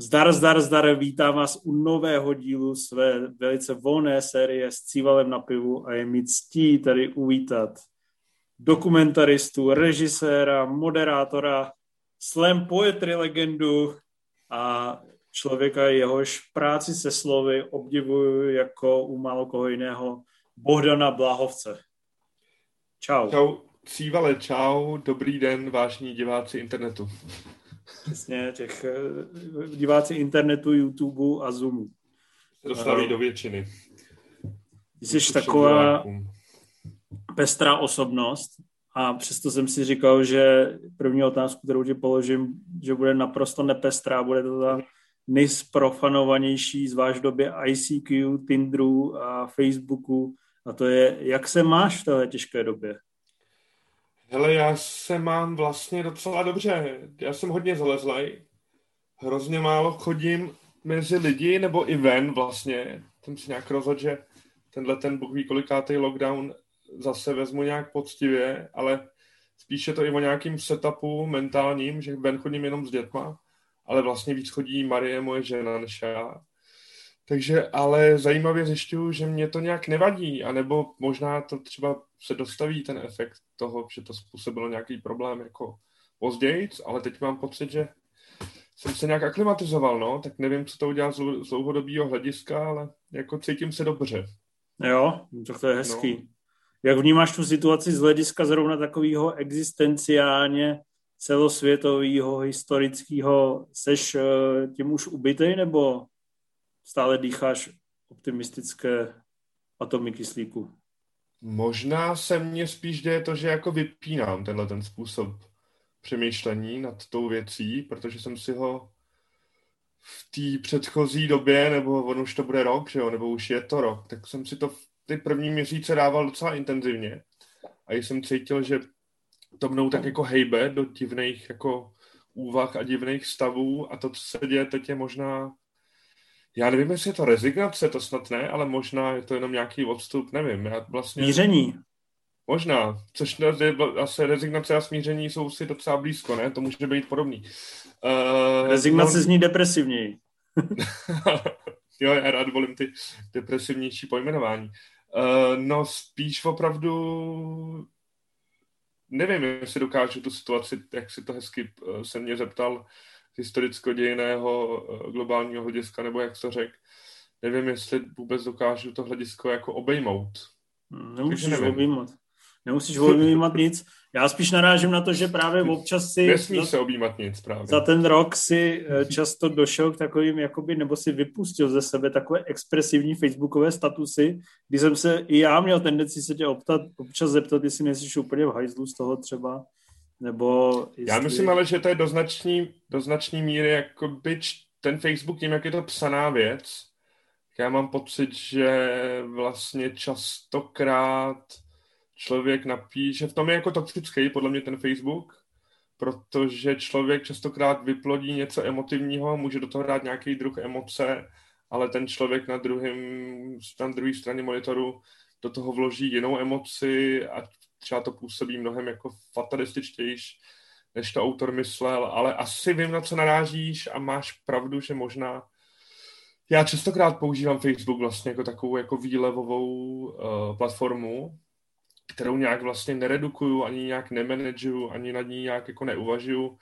Zdar, zdar, zdar, vítám vás u nového dílu své velice volné série s cívalem na pivu a je mi ctí tady uvítat dokumentaristu, režiséra, moderátora, slam poetry legendu a člověka, jehož práci se slovy obdivuju jako u málo koho jiného, Bohdana Bláhovce. Čau. Čau, Cívale, čau, dobrý den, vážní diváci internetu. Přesně, těch eh, diváci internetu, YouTube a Zoomu. Se dostaví do většiny. Jsi taková pestrá osobnost a přesto jsem si říkal, že první otázku, kterou ti položím, že bude naprosto nepestrá, bude to ta nejsprofanovanější, zvlášť v době ICQ, Tinderu a Facebooku a to je, jak se máš v této těžké době? Hele, já se mám vlastně docela dobře. Já jsem hodně zalezlej. Hrozně málo chodím mezi lidi, nebo i ven vlastně. Jsem si nějak rozhodl, že tenhle ten bůh ví kolikátý lockdown zase vezmu nějak poctivě, ale spíše to i o nějakým setupu mentálním, že ven chodím jenom s dětma, ale vlastně víc chodí Marie, moje žena, než já. Takže ale zajímavě zjišťuju, že mě to nějak nevadí, anebo možná to třeba se dostaví ten efekt toho, že to způsobilo nějaký problém jako později, ale teď mám pocit, že jsem se nějak aklimatizoval, no, tak nevím, co to udělá z dlouhodobého hlediska, ale jako cítím se dobře. Jo, to je hezký. No. Jak vnímáš tu situaci z hlediska zrovna takového existenciálně celosvětového, historického, seš eh, tím už ubytej, nebo stále dýcháš optimistické atomy kyslíku? Možná se mně spíš děje to, že jako vypínám tenhle ten způsob přemýšlení nad tou věcí, protože jsem si ho v té předchozí době, nebo on už to bude rok, že jo, nebo už je to rok, tak jsem si to v ty první měsíce dával docela intenzivně. A jsem cítil, že to mnou tak jako hejbe do divných jako úvah a divných stavů a to, co se děje teď je možná já nevím, jestli je to rezignace, to snad ne, ale možná je to jenom nějaký odstup, nevím. Já vlastně... Smíření. Možná, což je asi rezignace a smíření jsou si docela blízko, ne? To může být podobný. Uh, rezignace no... zní depresivněji. jo, já rád volím ty depresivnější pojmenování. Uh, no spíš opravdu nevím, jestli dokážu tu situaci, jak si to hezky uh, se mě zeptal, historicko-dějiného eh, globálního hlediska, nebo jak to řek. Nevím, jestli vůbec dokážu to hledisko jako obejmout. Hmm, nemusíš objímat. Nemusíš objímat nic. Já spíš narážím na to, že právě občas si... Nesmí se objímat nic právě. Za ten rok si eh, často došel k takovým, jakoby, nebo si vypustil ze sebe takové expresivní facebookové statusy, kdy jsem se, i já měl tendenci se tě optat, občas zeptat, jestli nejsi úplně v hajzlu z toho třeba, nebo jestli... Já myslím ale, že to je do značný, do značný míry jako ten Facebook tím, jak je to psaná věc, já mám pocit, že vlastně častokrát člověk napíše, v tom je jako toxický podle mě ten Facebook, protože člověk častokrát vyplodí něco emotivního, může do toho dát nějaký druh emoce, ale ten člověk na, druhém, na druhé straně monitoru do toho vloží jinou emoci a třeba to působí mnohem jako fatalističtější, než to autor myslel, ale asi vím, na co narážíš a máš pravdu, že možná já častokrát používám Facebook vlastně jako takovou jako výlevovou uh, platformu, kterou nějak vlastně neredukuju, ani nějak nemanageuju, ani nad ní nějak jako neuvažuju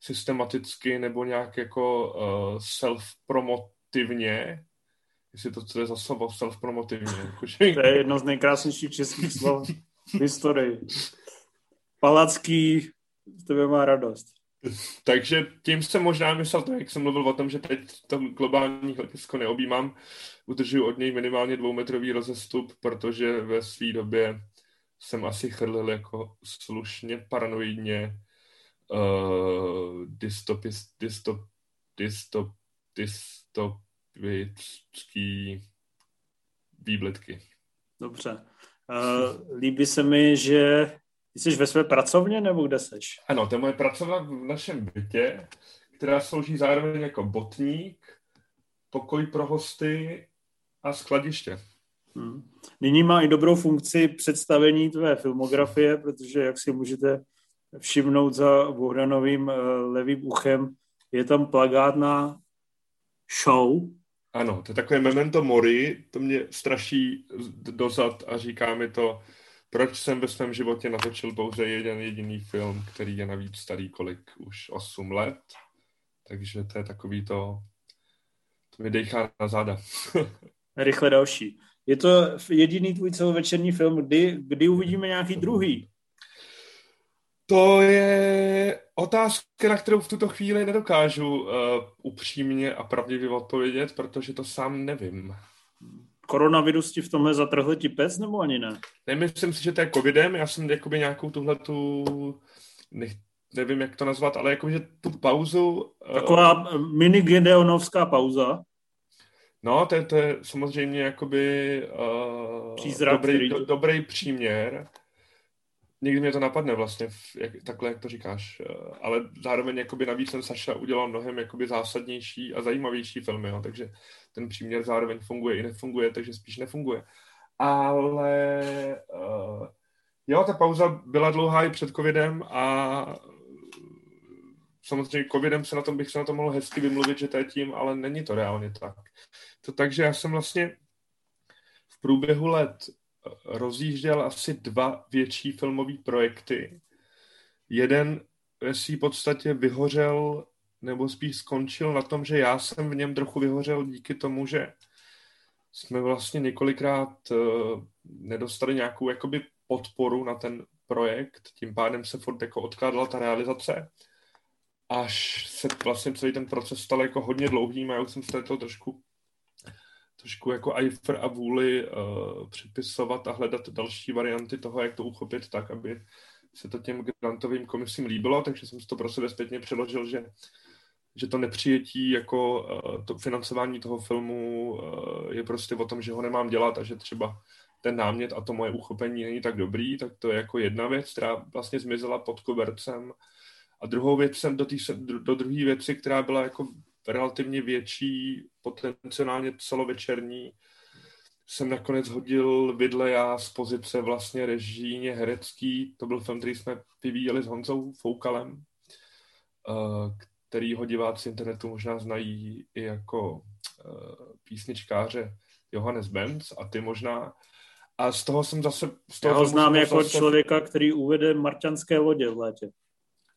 systematicky nebo nějak jako uh, self-promotivně, jestli to, co je za slovo, self-promotivně. to je jedno z nejkrásnějších českých slov v historii. Palacký z tebe má radost. Takže tím jsem možná myslel to, jak jsem mluvil o tom, že teď to globální hledisko neobjímám, udržuji od něj minimálně dvoumetrový rozestup, protože ve své době jsem asi chrlil jako slušně paranoidně uh, dystopis, dystop, dystop, dystopický výbledky. Dobře. Uh, líbí se mi, že jsi ve své pracovně nebo kde jsi? Ano, to je moje pracovna v našem bytě, která slouží zároveň jako botník, pokoj pro hosty a skladiště. Hmm. Nyní má i dobrou funkci představení tvé filmografie, protože jak si můžete všimnout za Bohdanovým uh, levým uchem, je tam plagát na show. Ano, to je takové memento mori, to mě straší dozad a říká mi to, proč jsem ve svém životě natočil pouze jeden jediný film, který je navíc starý kolik, už 8 let. Takže to je takový to, to mi dejchá na záda. Rychle další. Je to jediný tvůj celovečerní film, kdy, kdy uvidíme nějaký druhý? To je otázka, na kterou v tuto chvíli nedokážu uh, upřímně a pravdivě odpovědět, protože to sám nevím. Koronavirus ti v tomhle zatrhl ti pes, nebo ani ne? Nemyslím si, že to je covidem, já jsem jakoby nějakou tuhle tu, nech, nevím, jak to nazvat, ale jakože tu pauzu... Eh, Taková uh, mini Gedeonovská pauza. No, to je, to je samozřejmě jakoby uh, Přízrak, dobrý, který... do, dobrý příměr někdy mě to napadne vlastně, jak, takhle, jak to říkáš. Eh, ale zároveň jakoby navíc ten Saša udělal mnohem jakoby zásadnější a zajímavější filmy, jo, takže ten příměr zároveň funguje i nefunguje, takže spíš nefunguje. Ale uh, jo, ta pauza byla dlouhá i před covidem a samozřejmě covidem se na tom bych se na to mohl hezky vymluvit, že to je tím, ale není to reálně tak. To takže já jsem vlastně v průběhu let rozjížděl asi dva větší filmové projekty. Jeden ve své podstatě vyhořel, nebo spíš skončil na tom, že já jsem v něm trochu vyhořel díky tomu, že jsme vlastně několikrát uh, nedostali nějakou jakoby podporu na ten projekt, tím pádem se furt jako odkládala ta realizace, až se vlastně celý ten proces stal jako hodně dlouhým a já už jsem ztratil trošku trošku jako ajfr a vůli uh, připisovat a hledat další varianty toho, jak to uchopit tak, aby se to těm grantovým komisím líbilo, takže jsem si to pro sebe zpětně přeložil, že, že to nepřijetí jako uh, to financování toho filmu uh, je prostě o tom, že ho nemám dělat a že třeba ten námět a to moje uchopení není tak dobrý, tak to je jako jedna věc, která vlastně zmizela pod kobercem. A druhou věc jsem do, tý, do, do druhé věci, která byla jako relativně větší, potenciálně celovečerní, jsem nakonec hodil vidle já z pozice vlastně režíně herecký. To byl film, který jsme vyvíjeli s Honzou Foukalem, eh, který ho diváci internetu možná znají i jako eh, písničkáře Johannes Benz a ty možná. A z toho jsem zase... Z toho Já ho znám jako zase... člověka, který uvede marťanské lodě v létě.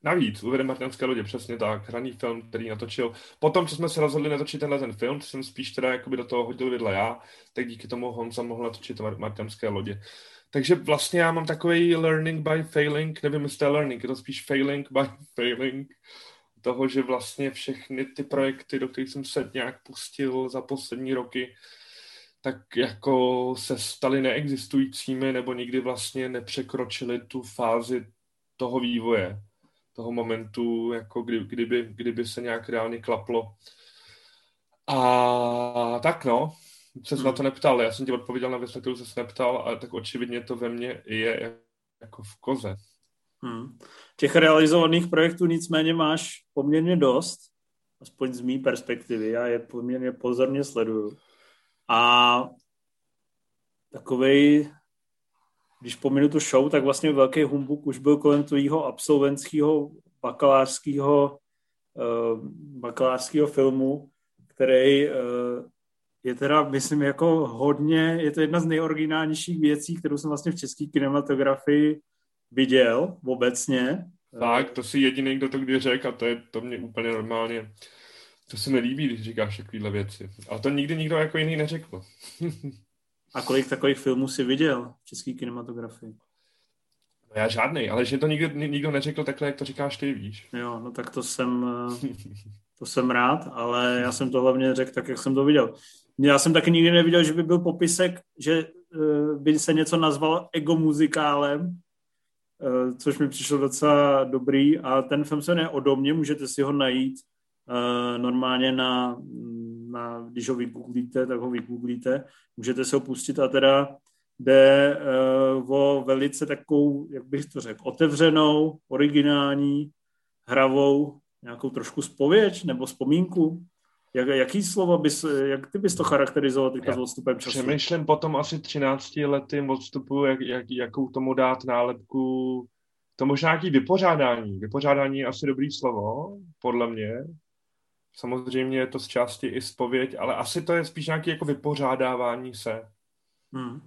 Navíc, uvedeme Martinské lodě, přesně tak, hraný film, který natočil. Potom, co jsme se rozhodli natočit tenhle ten film, jsem spíš teda jakoby do toho hodil vidle já, tak díky tomu Honza mohl natočit Martinské lodě. Takže vlastně já mám takový learning by failing, nevím, jestli to je learning, je to spíš failing by failing, toho, že vlastně všechny ty projekty, do kterých jsem se nějak pustil za poslední roky, tak jako se staly neexistujícími nebo nikdy vlastně nepřekročili tu fázi toho vývoje toho momentu, jako kdy, kdyby, kdyby se nějak reálně klaplo. A tak no, se hmm. na to neptal. Já jsem ti odpověděl na věc, kterou se neptal, ale tak očividně to ve mně je jako v koze. Hmm. Těch realizovaných projektů nicméně máš poměrně dost, aspoň z mý perspektivy, já je poměrně pozorně sleduju. A takovej když pominu tu show, tak vlastně velký humbuk už byl kolem tvýho absolventského bakalářského uh, bakalářského filmu, který uh, je teda, myslím, jako hodně, je to jedna z nejoriginálnějších věcí, kterou jsem vlastně v české kinematografii viděl obecně. Tak, to si jediný, kdo to kdy řekl a to je to mě úplně normálně, to se mi líbí, když říkáš takovéhle věci. A to nikdy nikdo jako jiný neřekl. A kolik takových filmů si viděl v české kinematografii? No já žádný, ale že to nikdo, nikdo neřekl takhle, jak to říkáš ty, víš. Jo, no tak to jsem, eh, to jsem rád, ale já jsem to hlavně řekl tak, jak jsem to viděl. Já jsem taky nikdy neviděl, že by byl popisek, že eh, by se něco nazvalo ego muzikálem, eh, což mi přišlo docela dobrý a ten film se domě, můžete si ho najít normálně na na, když ho vygooglíte, tak ho vygooglíte, můžete se ho pustit a teda jde uh, o velice takovou, jak bych to řekl, otevřenou, originální, hravou, nějakou trošku spověď nebo vzpomínku. Jak, jaký slovo bys, jak ty bys to charakterizoval teďka s odstupem času? Přemýšlím potom asi 13 letým odstupu, jak, jak, jakou tomu dát nálepku, to možná nějaký vypořádání. Vypořádání je asi dobrý slovo, podle mě. Samozřejmě je to z části i spověď, ale asi to je spíš nějaké jako vypořádávání se. Hmm.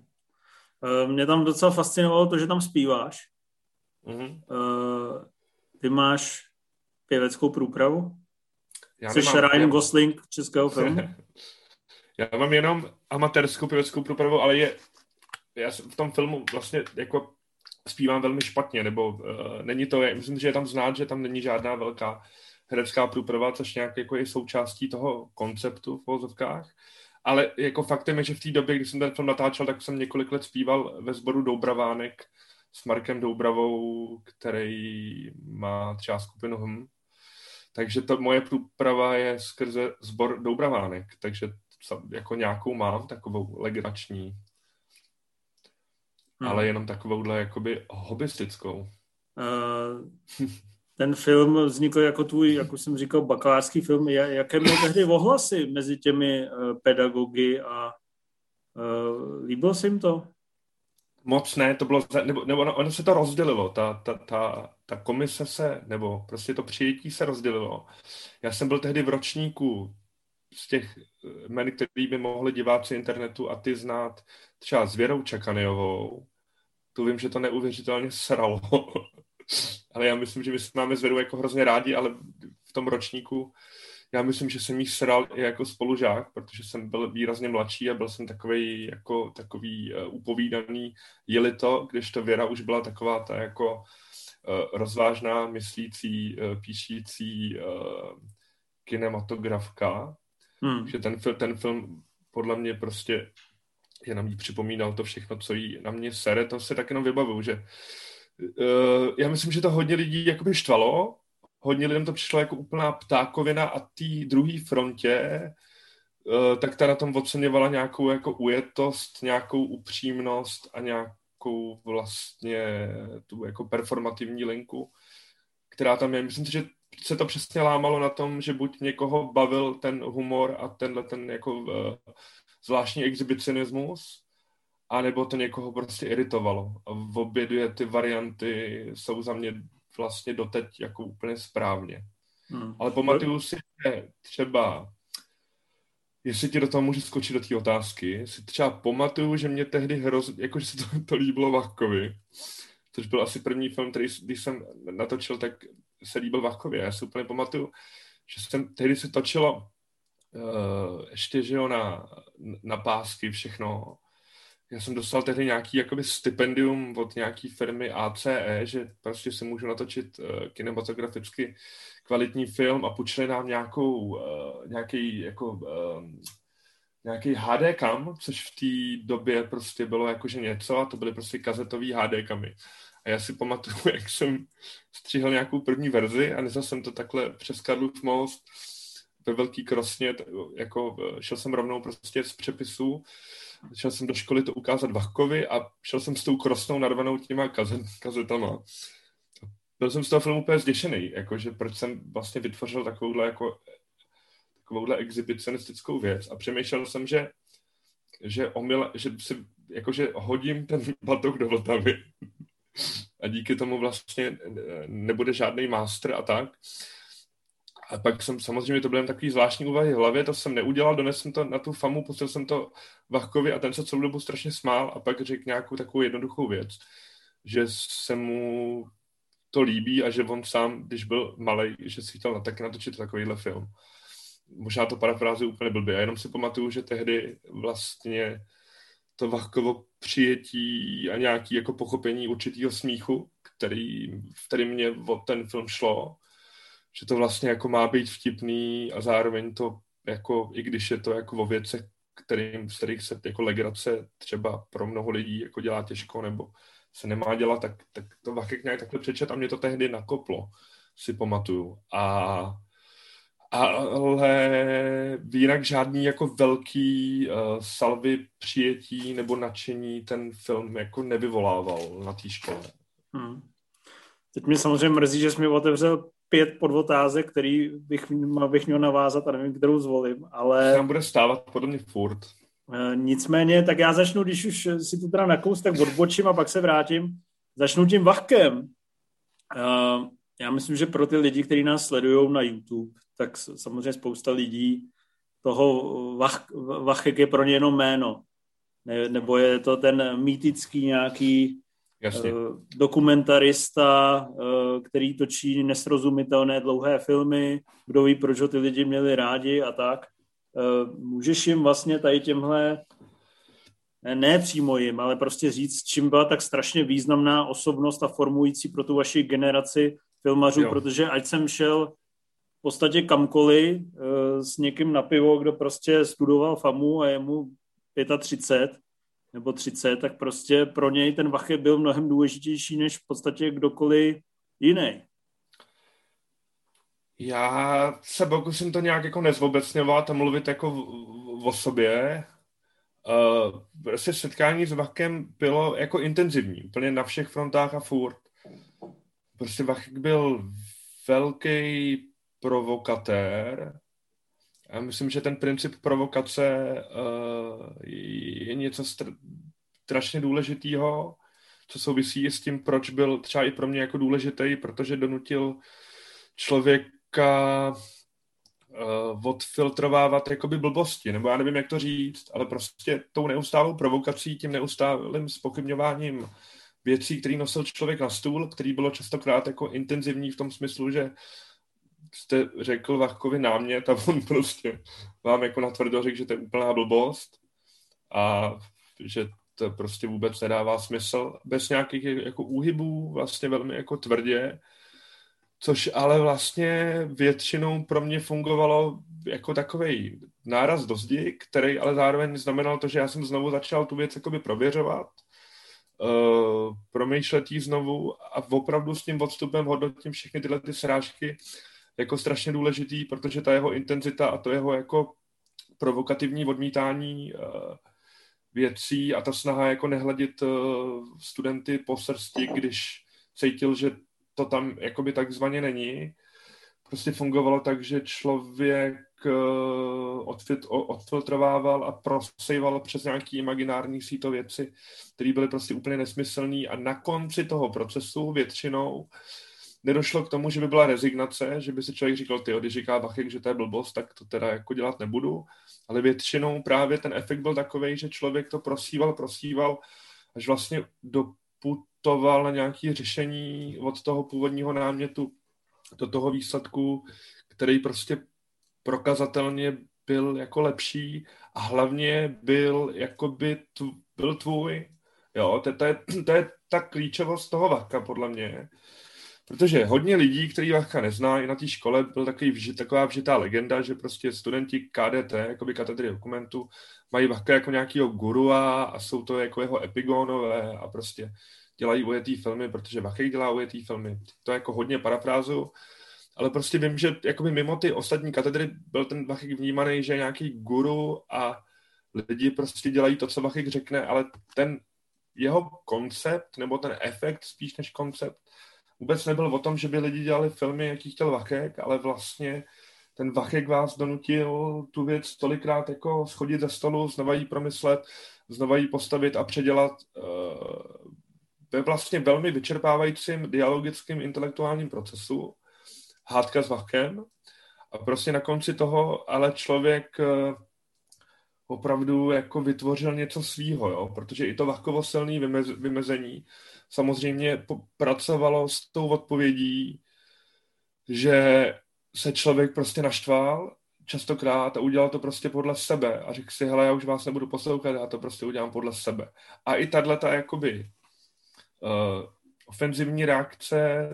Uh, mě tam docela fascinovalo to, že tam zpíváš. Mm-hmm. Uh, ty máš pěveckou průpravu? Já Jsi nemám, Ryan Gosling českého filmu? já mám jenom amatérskou pěveckou průpravu, ale je, já v tom filmu vlastně jako zpívám velmi špatně, nebo uh, není to, myslím, že je tam znát, že tam není žádná velká herecká průprava, což nějak jako je součástí toho konceptu v vozovkách. Ale jako faktem je, že v té době, kdy jsem ten film natáčel, tak jsem několik let zpíval ve sboru Doubravánek s Markem Doubravou, který má třeba skupinu HM. Takže to moje průprava je skrze sbor Doubravánek, takže jako nějakou mám, takovou legrační. Hmm. Ale jenom takovouhle jakoby hobistickou. Uh, ten film vznikl jako tvůj, jak už jsem říkal, bakalářský film. Jaké měl tehdy ohlasy mezi těmi uh, pedagogy a uh, líbilo se jim to? Moc ne, to bylo, nebo, nebo ono, ono se to rozdělilo, ta, ta, ta, ta komise se, nebo prostě to přijetí se rozdělilo. Já jsem byl tehdy v ročníku z těch jmen, který by mohli diváci internetu a ty znát třeba s Věrou Čakanyovou. Tu vím, že to neuvěřitelně sralo. ale já myslím, že my se máme s Věrou jako hrozně rádi, ale v tom ročníku já myslím, že jsem jí sral i jako spolužák, protože jsem byl výrazně mladší a byl jsem takový jako takový uh, upovídaný jeli to, když to Věra už byla taková ta jako uh, rozvážná, myslící, uh, píšící uh, kinematografka, hmm. že ten, ten film podle mě prostě jenom jí připomínal to všechno, co jí na mě sere, to se tak jenom vybavuju, že uh, já myslím, že to hodně lidí jakoby štvalo, hodně lidem to přišlo jako úplná ptákovina a té druhé frontě, uh, tak ta na tom oceňovala nějakou jako ujetost, nějakou upřímnost a nějakou vlastně tu jako performativní linku, která tam je. Myslím si, že se to přesně lámalo na tom, že buď někoho bavil ten humor a tenhle ten jako uh, zvláštní exhibicionismus, anebo to někoho prostě iritovalo. A v obě dvě ty varianty jsou za mě vlastně doteď jako úplně správně. Hmm. Ale pamatuju si, že třeba, jestli ti do toho můžu skočit do té otázky, si třeba pamatuju, že mě tehdy hrozně, jakože se to, to líbilo Vahkovi, což byl asi první film, který, když jsem natočil, tak se líbil Vahkovi. Já si úplně pamatuju, že jsem tehdy se točilo uh, ještě, že jo, na, na pásky všechno. Já jsem dostal tehdy nějaký jakoby stipendium od nějaký firmy ACE, že prostě si můžu natočit uh, kinematograficky kvalitní film a půjčili nám nějakou, uh, nějaký jako uh, nějaký HD cam, což v té době prostě bylo jakože něco a to byly prostě kazetový HD kamy. A já si pamatuju, jak jsem stříhal nějakou první verzi a nesl jsem to takhle přes Karlův most ve Velký Krosně, jako šel jsem rovnou prostě z přepisu, šel jsem do školy to ukázat Vachkovi a šel jsem s tou krosnou narvanou těma kazet, kazetama. Byl jsem z toho filmu úplně zděšený, jakože proč jsem vlastně vytvořil takovouhle jako takovouhle exhibicionistickou věc a přemýšlel jsem, že že, omyle, že si jakože hodím ten batoh do Vltavy a díky tomu vlastně nebude žádný master a tak. A pak jsem samozřejmě, to byl takový zvláštní úvahy v hlavě, to jsem neudělal, donesl jsem to na tu famu, pustil jsem to Vachkovi a ten se celou dobu strašně smál a pak řekl nějakou takovou jednoduchou věc, že se mu to líbí a že on sám, když byl malý, že si chtěl taky natočit takovýhle film. Možná to parafrázi úplně blbě. Já jenom si pamatuju, že tehdy vlastně to Vachkovo přijetí a nějaký jako pochopení určitého smíchu, který, který mě o ten film šlo, že to vlastně jako má být vtipný a zároveň to jako, i když je to jako o věcech, kterým, z kterých se jako legrace třeba pro mnoho lidí jako dělá těžko nebo se nemá dělat, tak, tak to Vachek nějak takhle přečet a mě to tehdy nakoplo, si pamatuju. A ale jinak žádný jako velký uh, salvy přijetí nebo nadšení ten film jako nevyvolával na té škole. Hmm. Teď mě samozřejmě mrzí, že jsi mi otevřel pět podotázek, který bych, bych měl navázat a nevím, kterou zvolím, ale... Tam bude stávat podobně furt. Uh, nicméně, tak já začnu, když už si to teda nakous, tak odbočím a pak se vrátím. Začnu tím vahkem. Uh, já myslím, že pro ty lidi, kteří nás sledují na YouTube, tak samozřejmě spousta lidí toho Vach, Vachek je pro ně jenom jméno. Ne, nebo je to ten mýtický nějaký Jasně. Uh, dokumentarista, uh, který točí nesrozumitelné dlouhé filmy, kdo ví, proč ho ty lidi měli rádi a tak. Uh, můžeš jim vlastně tady těmhle ne, přímo jim, ale prostě říct, čím byla tak strašně významná osobnost a formující pro tu vaši generaci filmařů, jo. protože ať jsem šel v podstatě kamkoliv s někým na pivo, kdo prostě studoval FAMu a je mu 35 nebo 30, tak prostě pro něj ten Vache byl mnohem důležitější než v podstatě kdokoliv jiný. Já se pokusím to nějak jako nezvobecňovat a mluvit jako o sobě. Uh, prostě setkání s Vachem bylo jako intenzivní, úplně na všech frontách a furt. Prostě Vachek byl velký provokatér. Já myslím, že ten princip provokace uh, je něco strašně důležitého, co souvisí s tím, proč byl třeba i pro mě jako důležitý, protože donutil člověka uh, odfiltrovávat jakoby blbosti, nebo já nevím, jak to říct, ale prostě tou neustálou provokací, tím neustálým spochybňováním věcí, který nosil člověk na stůl, který bylo častokrát jako intenzivní v tom smyslu, že jste řekl Vachkovi námět a on prostě vám jako natvrdo řekl, že to je úplná blbost a že to prostě vůbec nedává smysl, bez nějakých jako úhybů, vlastně velmi jako tvrdě, což ale vlastně většinou pro mě fungovalo jako takový náraz do zdi, který ale zároveň znamenal to, že já jsem znovu začal tu věc jakoby prověřovat, uh, promýšlet jí znovu a opravdu s tím odstupem hodnotím všechny tyhle ty srážky jako strašně důležitý, protože ta jeho intenzita a to jeho jako provokativní odmítání uh, věcí a ta snaha jako nehladit uh, studenty po srsti, když cítil, že to tam jakoby takzvaně není, prostě fungovalo tak, že člověk uh, odfiltrovával a prosejval přes nějaký imaginární síto věci, které byly prostě úplně nesmyslné a na konci toho procesu většinou nedošlo k tomu, že by byla rezignace, že by si člověk říkal, ty, když říká Bachek, že to je blbost, tak to teda jako dělat nebudu, ale většinou právě ten efekt byl takový, že člověk to prosíval, prosíval, až vlastně doputoval na nějaké řešení od toho původního námětu do toho výsledku, který prostě prokazatelně byl jako lepší a hlavně byl jakoby tv, byl tvůj. Jo, to, to, je, to je ta klíčovost toho Vaka, podle mě. Protože hodně lidí, který Vacha nezná, i na té škole byl takový taková vžitá legenda, že prostě studenti KDT, jakoby katedry dokumentu, mají Vaka jako nějakýho gurua a jsou to jako jeho epigonové a prostě dělají ujetý filmy, protože Vachek dělá ujetý filmy. To jako hodně parafrázu, ale prostě vím, že jakoby mimo ty ostatní katedry byl ten Vachek vnímaný, že je nějaký guru a lidi prostě dělají to, co Vachek řekne, ale ten jeho koncept, nebo ten efekt spíš než koncept, vůbec nebyl o tom, že by lidi dělali filmy, jaký chtěl Vachek, ale vlastně ten Vachek vás donutil tu věc tolikrát jako schodit ze stolu, znova jí promyslet, znova jí postavit a předělat uh, ve vlastně velmi vyčerpávajícím dialogickým intelektuálním procesu, hádka s Vachkem a prostě na konci toho ale člověk uh, opravdu jako vytvořil něco svýho, jo? protože i to Vachkovo silné vymez, vymezení samozřejmě pracovalo s tou odpovědí, že se člověk prostě naštval častokrát a udělal to prostě podle sebe a řekl si, hele, já už vás nebudu poslouchat, já to prostě udělám podle sebe. A i tahle ta jakoby uh, ofenzivní reakce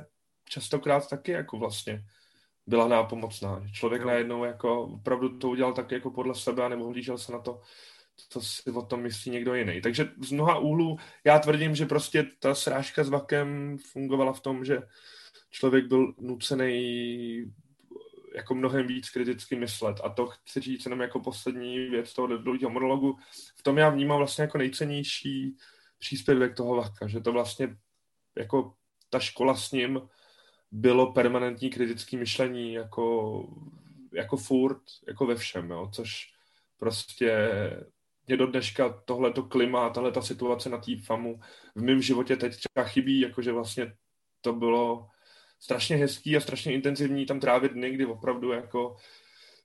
častokrát taky jako vlastně byla nápomocná. Člověk najednou jako opravdu to udělal tak jako podle sebe a nemohl se na to, co si o tom myslí někdo jiný. Takže z mnoha úhlů já tvrdím, že prostě ta srážka s Vakem fungovala v tom, že člověk byl nucený jako mnohem víc kriticky myslet. A to chci říct jenom jako poslední věc toho dlouhého monologu. V tom já vnímám vlastně jako nejcennější příspěvek toho Vaka, že to vlastně jako ta škola s ním bylo permanentní kritické myšlení jako, jako furt, jako ve všem, jo, což prostě mě do dneška tohleto klima, tahle ta situace na té FAMu v mém životě teď třeba chybí, jakože vlastně to bylo strašně hezký a strašně intenzivní tam trávit dny, kdy opravdu jako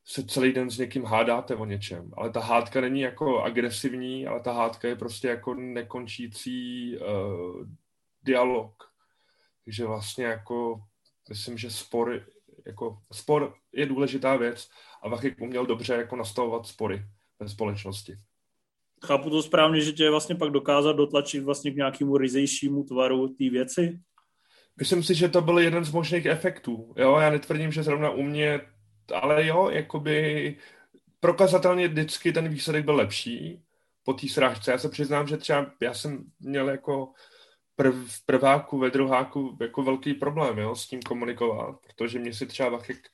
se celý den s někým hádáte o něčem. Ale ta hádka není jako agresivní, ale ta hádka je prostě jako nekončící uh, dialog. Takže vlastně jako myslím, že spor, jako spor je důležitá věc a Vachik uměl dobře jako nastavovat spory ve společnosti. Chápu to správně, že tě vlastně pak dokázat dotlačit vlastně k nějakému ryzejšímu tvaru té věci? Myslím si, že to byl jeden z možných efektů. Jo, já netvrdím, že zrovna u mě, ale jo, jakoby prokazatelně vždycky ten výsledek byl lepší po té srážce. Já se přiznám, že třeba já jsem měl jako prv, v prváku, ve druháku jako velký problém jo, s tím komunikovat, protože mě si třeba Vachek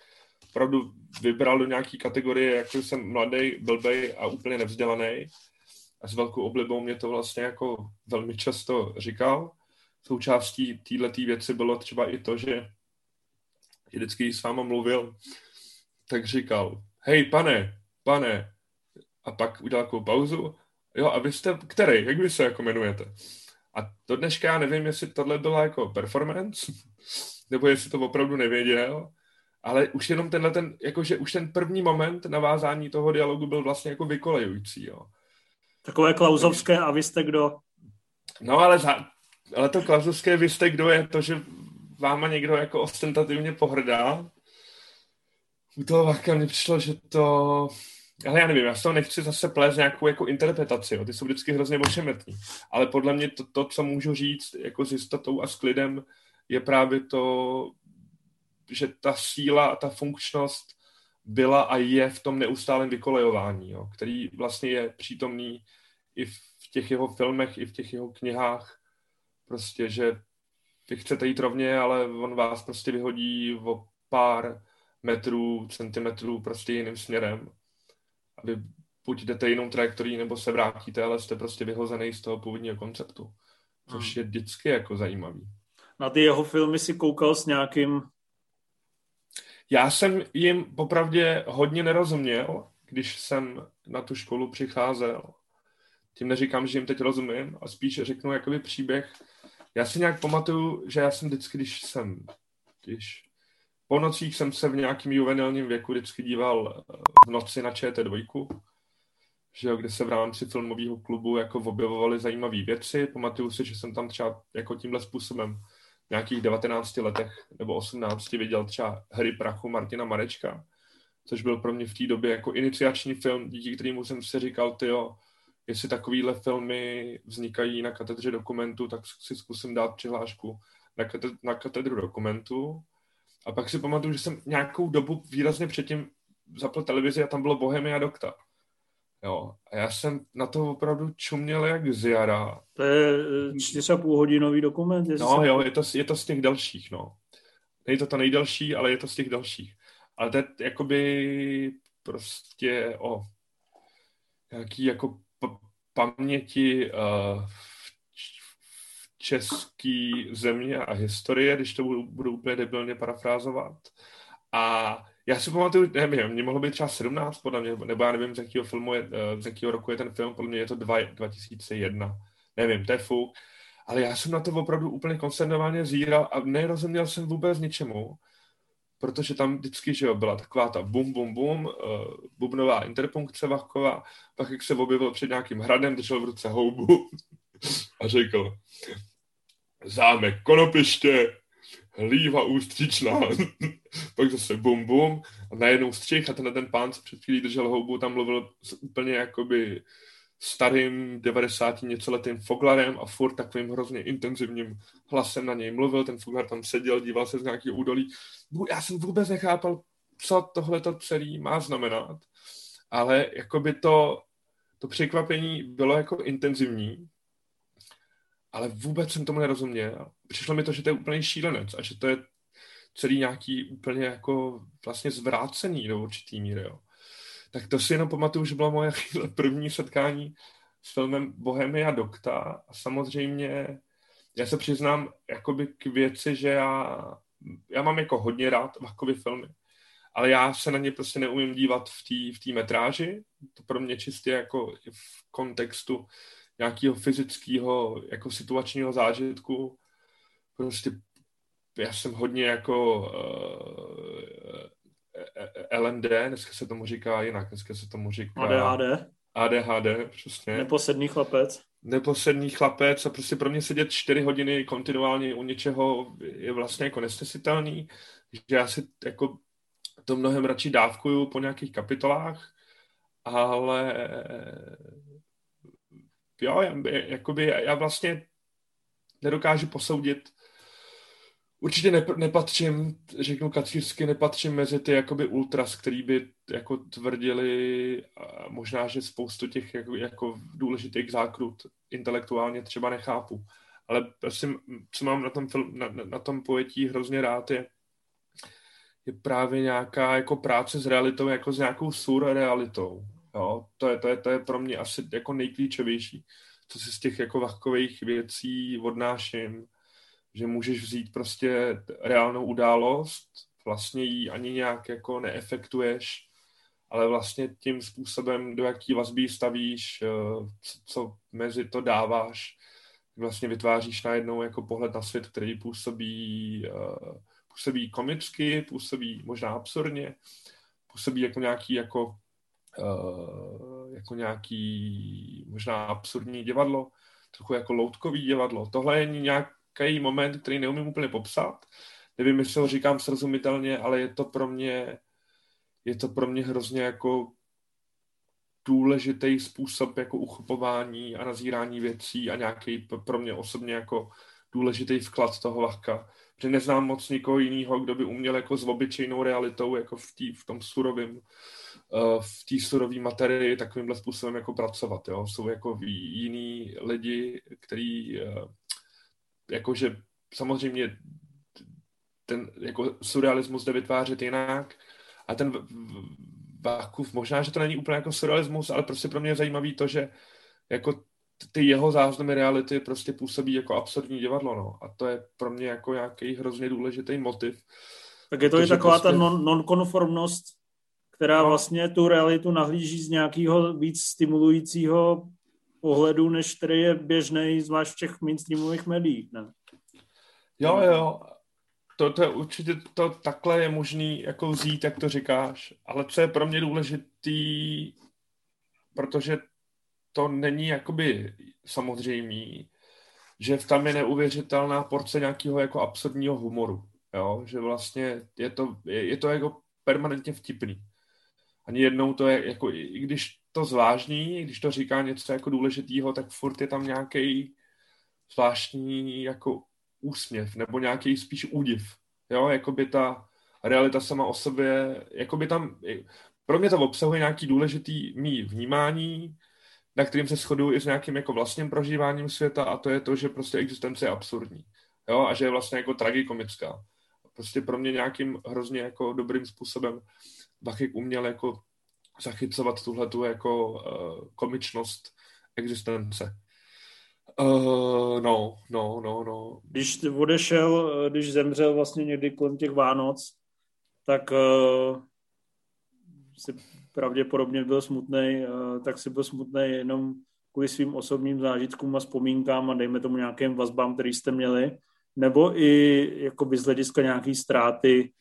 opravdu vybral do nějaký kategorie, jako jsem mladý, blbej a úplně nevzdělaný. A s velkou oblibou mě to vlastně jako velmi často říkal. Součástí této věci bylo třeba i to, že vždycky s váma mluvil, tak říkal, hej pane, pane, a pak udělal takovou pauzu, jo a vy jste, který, jak vy se jako jmenujete? A do dneška já nevím, jestli tohle byla jako performance, nebo jestli to opravdu nevěděl, ale už jenom tenhle ten, jakože už ten první moment navázání toho dialogu byl vlastně jako vykolejující, jo. Takové klauzovské a vy jste kdo? No ale, za, ale to klauzovské vy jste kdo je to, že váma někdo jako ostentativně pohrdá. U toho Vachka mi přišlo, že to ale já nevím, já toho nechci zase plést nějakou jako interpretaci, jo. ty jsou vždycky hrozně ošemetní, ale podle mě to, to, co můžu říct jako s jistotou a s klidem, je právě to, že ta síla a ta funkčnost byla a je v tom neustálém vykolejování, jo, který vlastně je přítomný i v těch jeho filmech, i v těch jeho knihách, prostě, že vy chcete jít rovně, ale on vás prostě vyhodí o pár metrů, centimetrů prostě jiným směrem vy buď jdete jinou trajektorií, nebo se vrátíte, ale jste prostě vyhozený z toho původního konceptu. Což hmm. je vždycky jako zajímavý. Na ty jeho filmy si koukal s nějakým... Já jsem jim popravdě hodně nerozuměl, když jsem na tu školu přicházel. Tím neříkám, že jim teď rozumím, a spíš řeknu jakoby příběh. Já si nějak pamatuju, že já jsem vždycky, když jsem, když po nocích jsem se v nějakým juvenilním věku vždycky díval eh, v noci na ČT2, že jo, kde se v rámci filmového klubu jako objevovaly zajímavé věci. Pamatuju si, že jsem tam třeba jako tímhle způsobem v nějakých 19 letech nebo 18 viděl třeba Hry prachu Martina Marečka, což byl pro mě v té době jako iniciační film, díky kterému jsem si říkal, ty jo, jestli takovýhle filmy vznikají na katedře dokumentu, tak si zkusím dát přihlášku na, katedru, na katedru dokumentu a pak si pamatuju, že jsem nějakou dobu výrazně předtím zapl televizi a tam bylo Bohemia Dokta. Jo, a já jsem na to opravdu čuměl jak z jara. To je eh, čtyři a půl hodinový dokument? No jsem... jo, je to, je to z těch dalších, no. Není to to nejdelší, ale je to z těch dalších. Ale to je jakoby prostě o nějaký jako paměti uh, český země a historie, když to budu, budu úplně debilně parafrázovat. A já si pamatuju, nevím, mě mohlo být třeba 17 podle mě, nebo já nevím, z jakého filmu je, eh, z jakého roku je ten film, podle mě je to 2, 2001. Nevím, to je fuk. Ale já jsem na to opravdu úplně koncentrovaně zíral a nerozuměl jsem vůbec ničemu, protože tam vždycky, že jo, byla taková ta bum, bum, bum, uh, bubnová interpunkce Vachková, pak jak se objevil před nějakým hradem, držel v ruce houbu a řekl, zámek Konopiště, hlíva ústřičná, pak zase bum bum. A najednou střih a tenhle ten pán, co před chvílí držel houbu, tam mluvil s úplně jakoby starým 90 něco letým foglarem a furt takovým hrozně intenzivním hlasem na něj mluvil, ten foglar tam seděl, díval se z nějakého údolí. Já jsem vůbec nechápal, co tohle to celý má znamenat, ale jakoby to, to překvapení bylo jako intenzivní ale vůbec jsem tomu nerozuměl. Přišlo mi to, že to je úplně šílenec a že to je celý nějaký úplně jako vlastně zvrácený do určitý míry, jo. Tak to si jenom pamatuju, že bylo moje první setkání s filmem Bohemia Dokta a samozřejmě já se přiznám jakoby k věci, že já, já mám jako hodně rád Vachkovy filmy, ale já se na ně prostě neumím dívat v té v metráži, to pro mě čistě jako v kontextu nějakého fyzického jako situačního zážitku prostě já jsem hodně jako uh, LMD, dneska se tomu říká jinak, dneska se tomu říká... ADHD? ADHD, přesně. Neposedný chlapec. Neposedný chlapec a prostě pro mě sedět čtyři hodiny kontinuálně u něčeho je vlastně jako nesnesitelný, že já si jako to mnohem radši dávkuju po nějakých kapitolách, ale jo, jakoby já vlastně nedokážu posoudit, určitě nepatřím, řeknu kacířsky, nepatřím mezi ty jakoby ultras, který by jako tvrdili, možná, že spoustu těch jako, jako důležitých zákrut intelektuálně třeba nechápu. Ale prostě, co mám na tom, film, na, na tom pojetí hrozně rád, je, je právě nějaká jako práce s realitou, jako s nějakou surrealitou. Jo? To, je, to, je, to je pro mě asi jako nejklíčovější, co si z těch jako vahkových věcí odnáším, že můžeš vzít prostě reálnou událost, vlastně ji ani nějak jako neefektuješ, ale vlastně tím způsobem, do jaký vazby stavíš, eh, co mezi to dáváš, vlastně vytváříš najednou jako pohled na svět, který působí, eh, působí komicky, působí možná absurdně, působí jako nějaký jako, jako nějaký možná absurdní divadlo, trochu jako loutkový divadlo. Tohle je nějaký moment, který neumím úplně popsat. Nevím, jestli ho říkám srozumitelně, ale je to pro mě je to pro mě hrozně jako důležitý způsob jako uchopování a nazírání věcí a nějaký pro mě osobně jako důležitý vklad toho lahka. Protože neznám moc nikoho jiného, kdo by uměl jako s obyčejnou realitou, jako v, tý, v tom surovém, v té surové materii takovýmhle způsobem jako pracovat. Jo? Jsou jako jiní lidi, který uh, jakože samozřejmě ten jako surrealismus jde vytvářet jinak, a ten Vakův, možná, že to není úplně jako surrealismus, ale prostě pro mě je zajímavý to, že jako ty jeho záznamy reality prostě působí jako absurdní divadlo, no. A to je pro mě jako nějaký hrozně důležitý motiv. Tak je to i taková prostě... ta non- nonkonformnost, která vlastně tu realitu nahlíží z nějakého víc stimulujícího pohledu, než který je běžný, zvlášť v těch mainstreamových médiích, ne? Jo, jo to, to je určitě to takhle je možný jako vzít, jak to říkáš, ale co je pro mě důležitý, protože to není jakoby samozřejmý, že tam je neuvěřitelná porce nějakého jako absurdního humoru, jo? že vlastně je to, je, je to jako permanentně vtipný. Ani jednou to je, jako, i když to zvážní, když to říká něco jako důležitýho, tak furt je tam nějaký zvláštní jako úsměv nebo nějaký spíš údiv. Jo, jako by ta realita sama o sobě, jako by tam, pro mě to obsahuje nějaký důležitý mý vnímání, na kterým se shoduju i s nějakým jako vlastním prožíváním světa a to je to, že prostě existence je absurdní. Jo, a že je vlastně jako tragikomická. Prostě pro mě nějakým hrozně jako dobrým způsobem Bachyk uměl jako zachycovat tuhletu jako uh, komičnost existence. Uh, no, no, no, no. Když odešel, když zemřel vlastně někdy kolem těch Vánoc, tak uh, si pravděpodobně byl smutný, uh, tak si byl smutný jenom kvůli svým osobním zážitkům a vzpomínkám a dejme tomu nějakým vazbám, který jste měli, nebo i jakoby z hlediska nějaký ztráty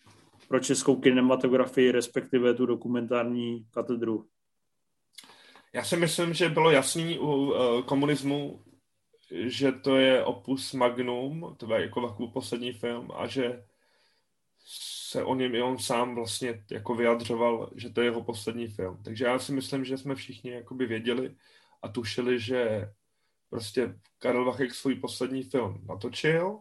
pro českou kinematografii, respektive tu dokumentární katedru? Já si myslím, že bylo jasný u uh, komunismu, že to je opus magnum, to je jako takový poslední film a že se o něm i on sám vlastně jako vyjadřoval, že to je jeho poslední film. Takže já si myslím, že jsme všichni jakoby věděli a tušili, že prostě Karel Vachek svůj poslední film natočil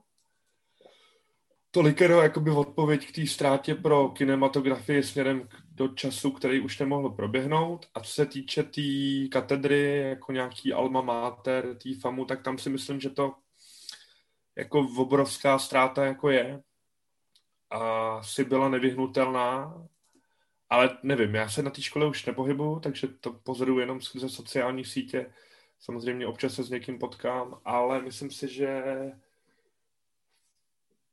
tolikero jakoby odpověď k té ztrátě pro kinematografii směrem do času, který už nemohl proběhnout. A co se týče té tý katedry, jako nějaký alma mater, té FAMu, tak tam si myslím, že to jako obrovská ztráta jako je. A si byla nevyhnutelná, ale nevím, já se na té škole už nepohybu, takže to pozoruju jenom skrze sociální sítě. Samozřejmě občas se s někým potkám, ale myslím si, že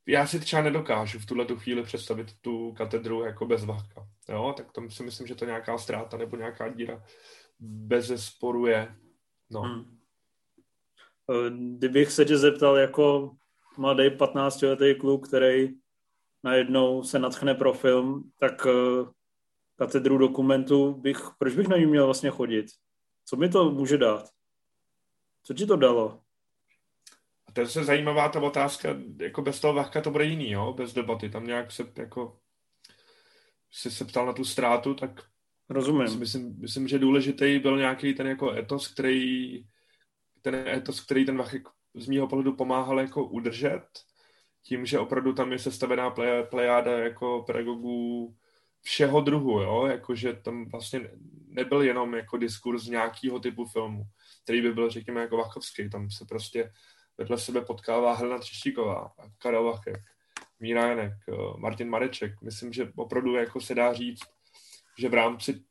já si třeba nedokážu v tuhle tu chvíli představit tu katedru jako bez Vahka. Jo, tak to si myslím, že to nějaká ztráta nebo nějaká díra bez sporu je. No. Hmm. Eh, kdybych se tě zeptal jako mladý 15-letý kluk, který najednou se natchne pro film, tak uh, katedru dokumentu bych, proč bych na ní měl vlastně chodit? Co mi to může dát? Co ti to dalo? A to je se zajímavá ta otázka, jako bez toho vahka to bude jiný, jo? bez debaty. Tam nějak se jako si se ptal na tu ztrátu, tak Rozumím. Myslím, myslím, že důležitý byl nějaký ten jako etos, který ten etos, který ten Vach z mýho pohledu pomáhal jako udržet, tím, že opravdu tam je sestavená plejáda jako pedagogů všeho druhu, jo, jakože tam vlastně nebyl jenom jako diskurs nějakého typu filmu, který by byl, řekněme, jako Vachovský, tam se prostě vedle sebe potkává Helena Třeštíková, Karel Vachek, Míra Janek, Martin Mareček. Myslím, že opravdu jako se dá říct, že v rámci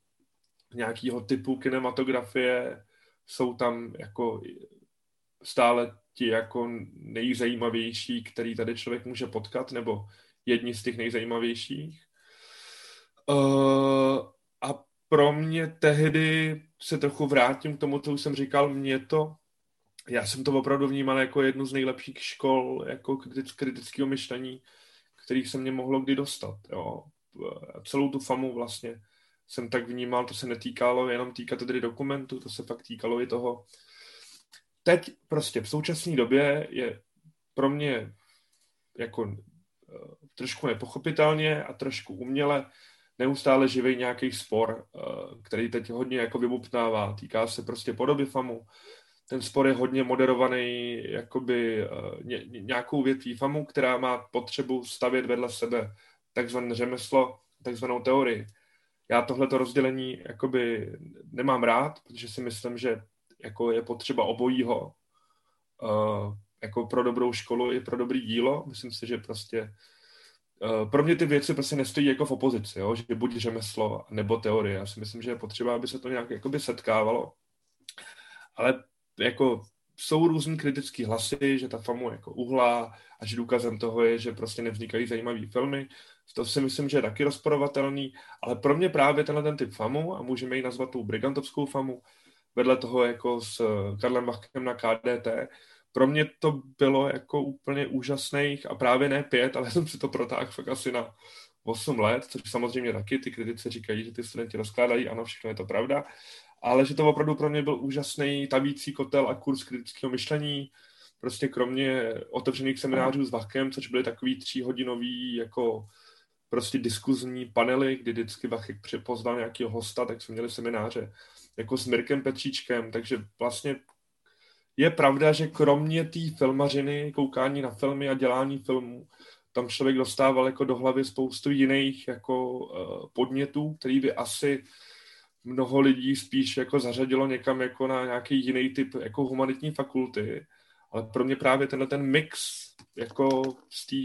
nějakého typu kinematografie jsou tam jako stále ti jako nejzajímavější, který tady člověk může potkat, nebo jedni z těch nejzajímavějších. Uh, a pro mě tehdy se trochu vrátím k tomu, co už jsem říkal, mě to, já jsem to opravdu vnímal jako jednu z nejlepších škol jako kritického myšlení, kterých se mě mohlo kdy dostat. Jo. Celou tu famu vlastně jsem tak vnímal, to se netýkalo jenom té katedry dokumentu, to se fakt týkalo i toho. Teď prostě v současné době je pro mě jako uh, trošku nepochopitelně a trošku uměle neustále živý nějaký spor, uh, který teď hodně jako vybupnává. Týká se prostě podoby FAMu. Ten spor je hodně moderovaný jakoby uh, ně, nějakou větví FAMu, která má potřebu stavět vedle sebe takzvané řemeslo, takzvanou teorii já tohleto rozdělení jakoby nemám rád, protože si myslím, že jako je potřeba obojího uh, jako pro dobrou školu i pro dobrý dílo. Myslím si, že prostě uh, pro mě ty věci prostě nestojí jako v opozici, jo? že buď řemeslo nebo teorie. Já si myslím, že je potřeba, aby se to nějak setkávalo. Ale jako jsou různý kritický hlasy, že ta famu jako uhlá a že důkazem toho je, že prostě nevznikají zajímavé filmy. To si myslím, že je taky rozporovatelný, ale pro mě právě tenhle ten typ famu, a můžeme ji nazvat tu brigantovskou famu, vedle toho jako s Karlem Bachkem na KDT, pro mě to bylo jako úplně úžasných a právě ne pět, ale jsem si to protáhl fakt asi na 8 let, což samozřejmě taky ty kritici říkají, že ty studenti rozkládají, ano, všechno je to pravda, ale že to opravdu pro mě byl úžasný tavící kotel a kurz kritického myšlení, prostě kromě otevřených seminářů s Vachkem, což byly takový tříhodinový jako prostě diskuzní panely, kdy vždycky Vachek přepoznal nějakého hosta, tak jsme měli semináře jako s Mirkem Petříčkem, takže vlastně je pravda, že kromě té filmařiny, koukání na filmy a dělání filmů, tam člověk dostával jako do hlavy spoustu jiných jako uh, podnětů, který by asi mnoho lidí spíš jako zařadilo někam jako na nějaký jiný typ jako humanitní fakulty. Ale pro mě právě tenhle ten mix jako z té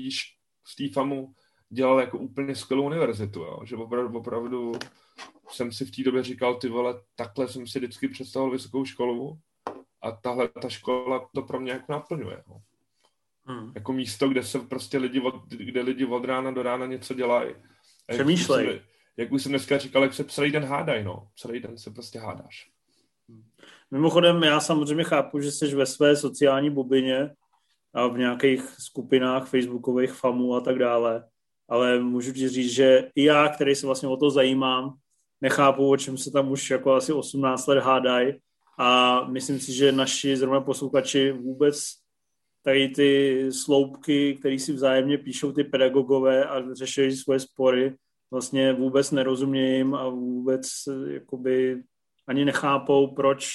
z té FAMu dělal jako úplně skvělou univerzitu, jo? že opravdu, opravdu jsem si v té době říkal, ty vole, takhle jsem si vždycky představoval vysokou školu a tahle ta škola to pro mě jako naplňuje. Jo? Hmm. Jako místo, kde se prostě lidi od, kde lidi od rána do rána něco dělají. Přemýšlej. Jak už jsem dneska říkal, jak se celý den hádají, no. Celý den se prostě hádáš. Mimochodem, já samozřejmě chápu, že jsi ve své sociální bubině a v nějakých skupinách facebookových famů a tak dále ale můžu ti říct, že i já, který se vlastně o to zajímám, nechápu, o čem se tam už jako asi 18 let hádají a myslím si, že naši zrovna posluchači vůbec tady ty sloupky, které si vzájemně píšou ty pedagogové a řeší svoje spory, vlastně vůbec nerozumějím a vůbec jakoby ani nechápou, proč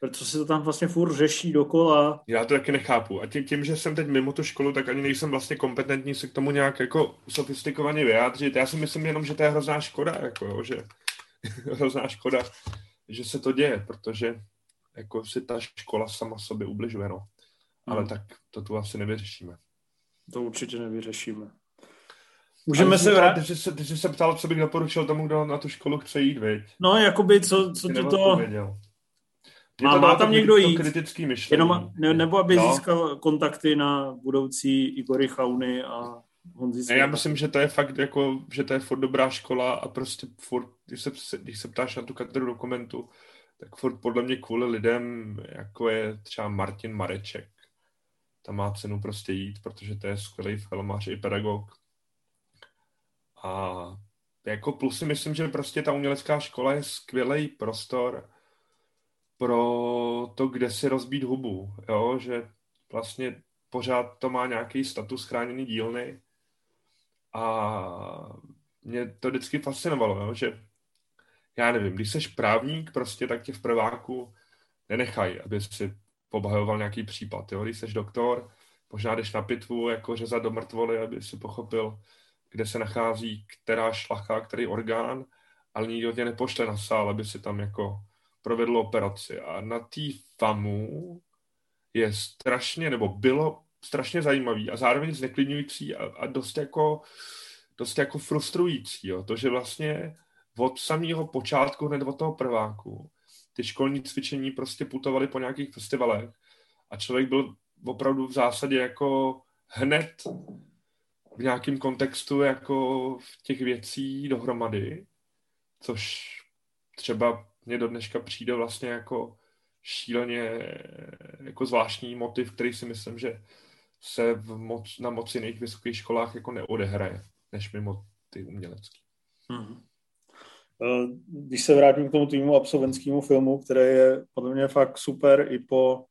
protože se to tam vlastně furt řeší dokola. Já to taky nechápu. A tím, tím, že jsem teď mimo tu školu, tak ani nejsem vlastně kompetentní se k tomu nějak jako sofistikovaně vyjádřit. Já si myslím jenom, že to je hrozná škoda, jako jo, že hrozná škoda, že se to děje, protože jako si ta škola sama sobě ubližuje, no. Ale hmm. tak to tu asi nevyřešíme. To určitě nevyřešíme. Můžeme se vrátit. Ty, ty jsi se ptal, co bych doporučil tomu, kdo na tu školu chce jít, viď? No, jakoby, co, co ti to... Má, má tam někdo jít, kritický myšlení. Jenom, ne, nebo aby no. získal kontakty na budoucí Igory Chauny a Honzi Já myslím, že to je fakt jako, že to je furt dobrá škola a prostě furt, když se, když se ptáš na tu katedru dokumentu, tak furt podle mě kvůli lidem, jako je třeba Martin Mareček, tam má cenu prostě jít, protože to je skvělý filmař i pedagog. A jako plus si myslím, že prostě ta umělecká škola je skvělý prostor pro to, kde si rozbít hubu, jo? že vlastně pořád to má nějaký status chráněný dílny a mě to vždycky fascinovalo, jo? že já nevím, když jsi právník, prostě tak tě v prváku nenechají, aby si pobahoval nějaký případ. Jo? Když jsi doktor, možná jdeš na pitvu, jako řezat do mrtvoly, aby si pochopil, kde se nachází která šlacha, který orgán, ale nikdo tě nepošle na sál, aby si tam jako provedl operaci. A na té FAMu je strašně, nebo bylo strašně zajímavý a zároveň zneklidňující a, a dost jako dost jako frustrující. Jo? To, že vlastně od samého počátku, hned od toho prváku, ty školní cvičení prostě putovaly po nějakých festivalech a člověk byl opravdu v zásadě jako hned v nějakém kontextu jako v těch věcí dohromady, což třeba mě do dneška přijde vlastně jako šíleně jako zvláštní motiv, který si myslím, že se v moc, na moc jiných vysokých školách jako neodehraje, než mimo ty umělecké. Hmm. Když se vrátím k tomu týmu absolventskému filmu, který je podle mě fakt super i po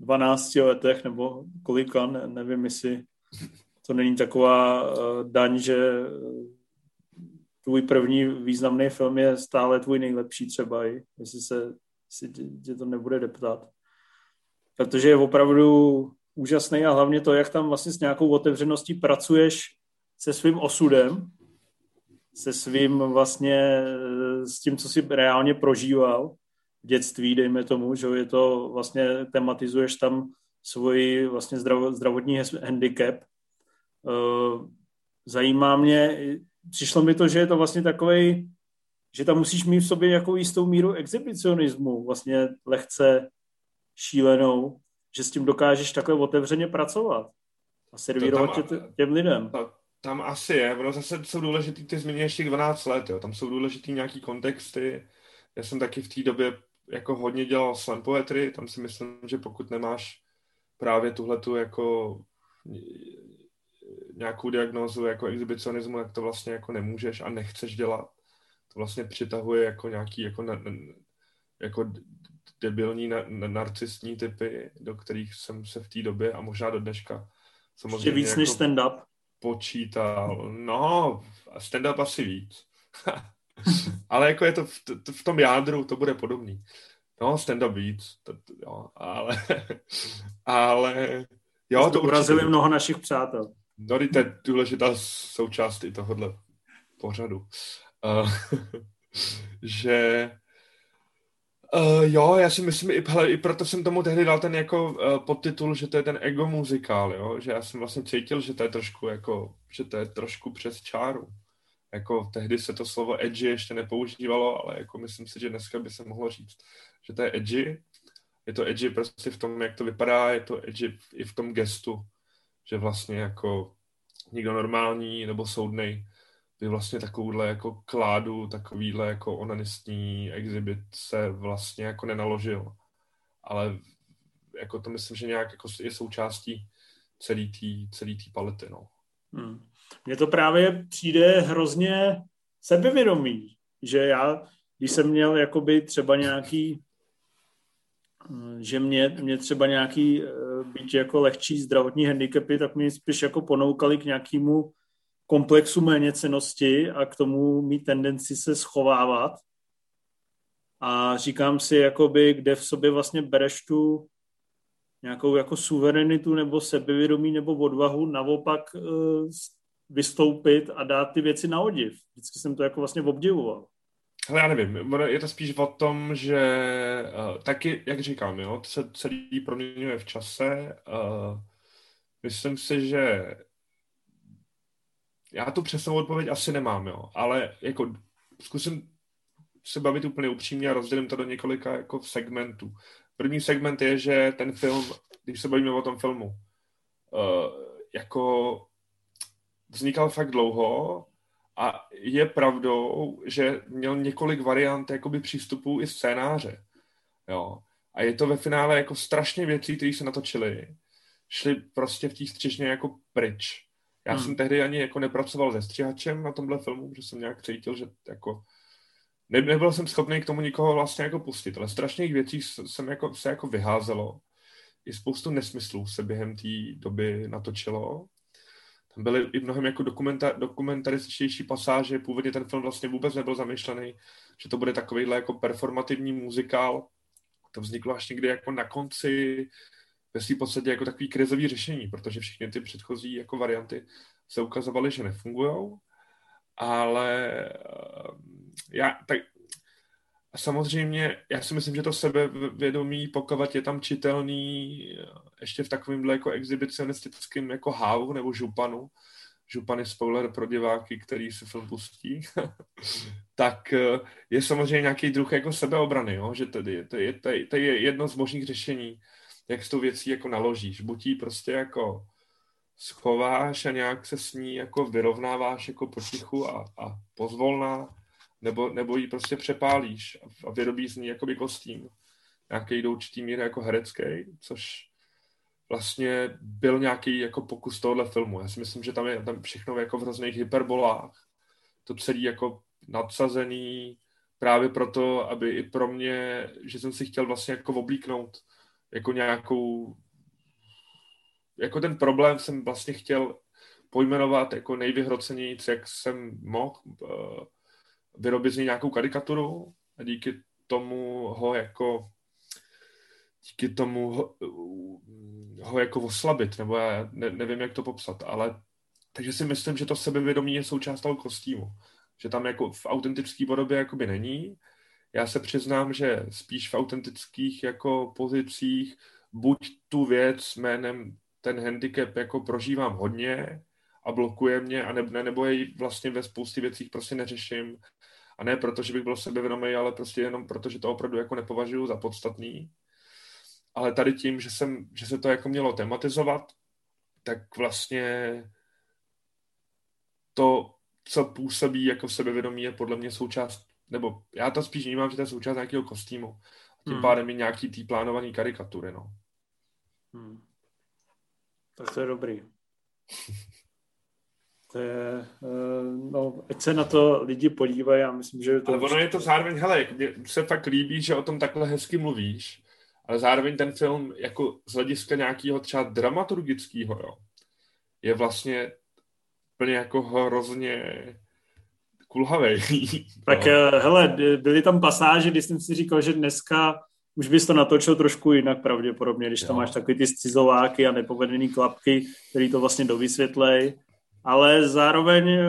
12 letech, nebo kolika, ne, nevím, jestli to není taková uh, daň, že tvůj první významný film je stále tvůj nejlepší třeba, i, jestli se jestli tě, tě to nebude deptat. Protože je opravdu úžasný a hlavně to, jak tam vlastně s nějakou otevřeností pracuješ se svým osudem, se svým vlastně, s tím, co si reálně prožíval v dětství, dejme tomu, že je to vlastně, tematizuješ tam svoji vlastně zdravotní handicap. Eh, zajímá mě, přišlo mi to, že je to vlastně takový, že tam musíš mít v sobě nějakou jistou míru exhibicionismu, vlastně lehce šílenou, že s tím dokážeš takhle otevřeně pracovat a servírovat tam, těm lidem. To, tam asi je, ono zase jsou důležitý, ty zmíníš těch 12 let, jo. tam jsou důležitý nějaký kontexty, já jsem taky v té době jako hodně dělal slam poetry, tam si myslím, že pokud nemáš právě tuhletu jako nějakou diagnózu jako exhibicionismu, jak to vlastně jako nemůžeš a nechceš dělat. To vlastně přitahuje jako nějaký jako, na, jako debilní na, na, narcistní typy, do kterých jsem se v té době a možná do dneška samozřejmě Ještě víc jako než stand-up? Počítal. No, stand-up asi víc. ale jako je to v, to v tom jádru, to bude podobný. No, stand-up víc, to, to, jo, ale, ale jo, to urazili určitě. mnoho našich přátel. No, to je důležitá součást i tohohle pořadu. Uh, že Uh, jo, já si myslím, i, hele, i proto jsem tomu tehdy dal ten jako uh, podtitul, že to je ten ego muzikál, jo? že já jsem vlastně cítil, že to je trošku jako, že to je trošku přes čáru. Jako tehdy se to slovo edgy ještě nepoužívalo, ale jako myslím si, že dneska by se mohlo říct, že to je edgy. Je to edgy prostě v tom, jak to vypadá, je to edgy i v tom gestu, že vlastně jako nikdo normální nebo soudnej by vlastně takovouhle jako kládu, takovýhle jako onanistní exhibice vlastně jako nenaložil. Ale jako to myslím, že nějak jako je součástí celý té celý tý palety, no. Hmm. Mně to právě přijde hrozně sebevědomý, že já, když jsem měl jakoby třeba nějaký že mě, mě třeba nějaký eh, být jako lehčí zdravotní handicapy, tak mě spíš jako ponoukali k nějakému komplexu méněcenosti a k tomu mít tendenci se schovávat. A říkám si, jakoby, kde v sobě vlastně bereš tu nějakou jako suverenitu nebo sebevědomí nebo odvahu naopak uh, vystoupit a dát ty věci na odiv. Vždycky jsem to jako vlastně obdivoval. Ale já nevím, je to spíš o tom, že uh, taky, jak říkám, jo, to se celý proměňuje v čase. Uh, myslím si, že já tu přesnou odpověď asi nemám, jo, ale jako zkusím se bavit úplně upřímně a rozdělím to do několika jako segmentů. První segment je, že ten film, když se bavíme o tom filmu, uh, jako vznikal fakt dlouho a je pravdou, že měl několik variant jakoby přístupů i scénáře. Jo. A je to ve finále jako strašně věcí, které se natočily, šli prostě v té střižně jako pryč. Já hmm. jsem tehdy ani jako nepracoval se střihačem na tomhle filmu, protože jsem nějak cítil, že jako ne, nebyl jsem schopný k tomu nikoho vlastně jako pustit, ale strašných věcí jsem jako, se jako vyházelo. I spoustu nesmyslů se během té doby natočilo. Tam byly i mnohem jako dokumenta, dokumentarističtější pasáže. Původně ten film vlastně vůbec nebyl zamýšlený, že to bude takovýhle jako performativní muzikál. To vzniklo až někdy jako na konci ve svým podstatě jako takový krizový řešení, protože všechny ty předchozí jako varianty se ukazovaly, že nefungují. Ale já, tak samozřejmě, já si myslím, že to sebevědomí, pokud je tam čitelný ještě v takovémhle jako exhibicionistickém jako hávu nebo županu, župan je spoiler pro diváky, který si film pustí, tak eh, je samozřejmě nějaký druh jako sebeobrany, jo? že tedy, to, je, to, je, to je jedno z možných řešení, jak s tou věcí jako naložíš. Buď ji prostě jako schováš a nějak se s ní jako vyrovnáváš jako potichu a, a pozvolná, nebo, nebo ji prostě přepálíš a, vyrobíš z ní jakoby kostým. Nějaký do určitý míry jako herecký, což vlastně byl nějaký jako pokus tohohle filmu. Já si myslím, že tam je tam všechno jako v hrozných hyperbolách. To celé jako nadsazený právě proto, aby i pro mě, že jsem si chtěl vlastně jako oblíknout jako nějakou jako ten problém jsem vlastně chtěl pojmenovat jako nejvyhrocenějíc, jak jsem mohl uh, vyrobit z něj nějakou karikaturu a díky tomu ho jako díky tomu ho, ho jako oslabit, nebo já ne, nevím, jak to popsat, ale takže si myslím, že to sebevědomí je součást toho kostýmu. Že tam jako v autentické podobě jakoby není. Já se přiznám, že spíš v autentických jako pozicích buď tu věc jménem ten handicap jako prožívám hodně a blokuje mě, a ne, nebo jej vlastně ve spoustě věcích prostě neřeším. A ne proto, že bych byl sebevědomý, ale prostě jenom proto, že to opravdu jako nepovažuji za podstatný. Ale tady tím, že, jsem, že se to jako mělo tematizovat, tak vlastně to, co působí jako sebevědomí, je podle mě součást, nebo já to spíš vnímám, že to je součást nějakého kostýmu. A tím hmm. pádem i nějaký tý plánovaný karikatury, no. Hmm. Tak to je dobrý. To je, eh, no, ať se na to lidi podívají, já myslím, že... To ale ono je to zároveň, hele, mně se fakt líbí, že o tom takhle hezky mluvíš, ale zároveň ten film jako z hlediska nějakého třeba dramaturgického, jo, je vlastně plně jako hrozně kulhavej. tak no. hele, byly tam pasáže, kdy jsem si říkal, že dneska už bys to natočil trošku jinak pravděpodobně, když jo. tam máš takový ty scizováky a nepovedený klapky, který to vlastně dovysvětlej, ale zároveň eh,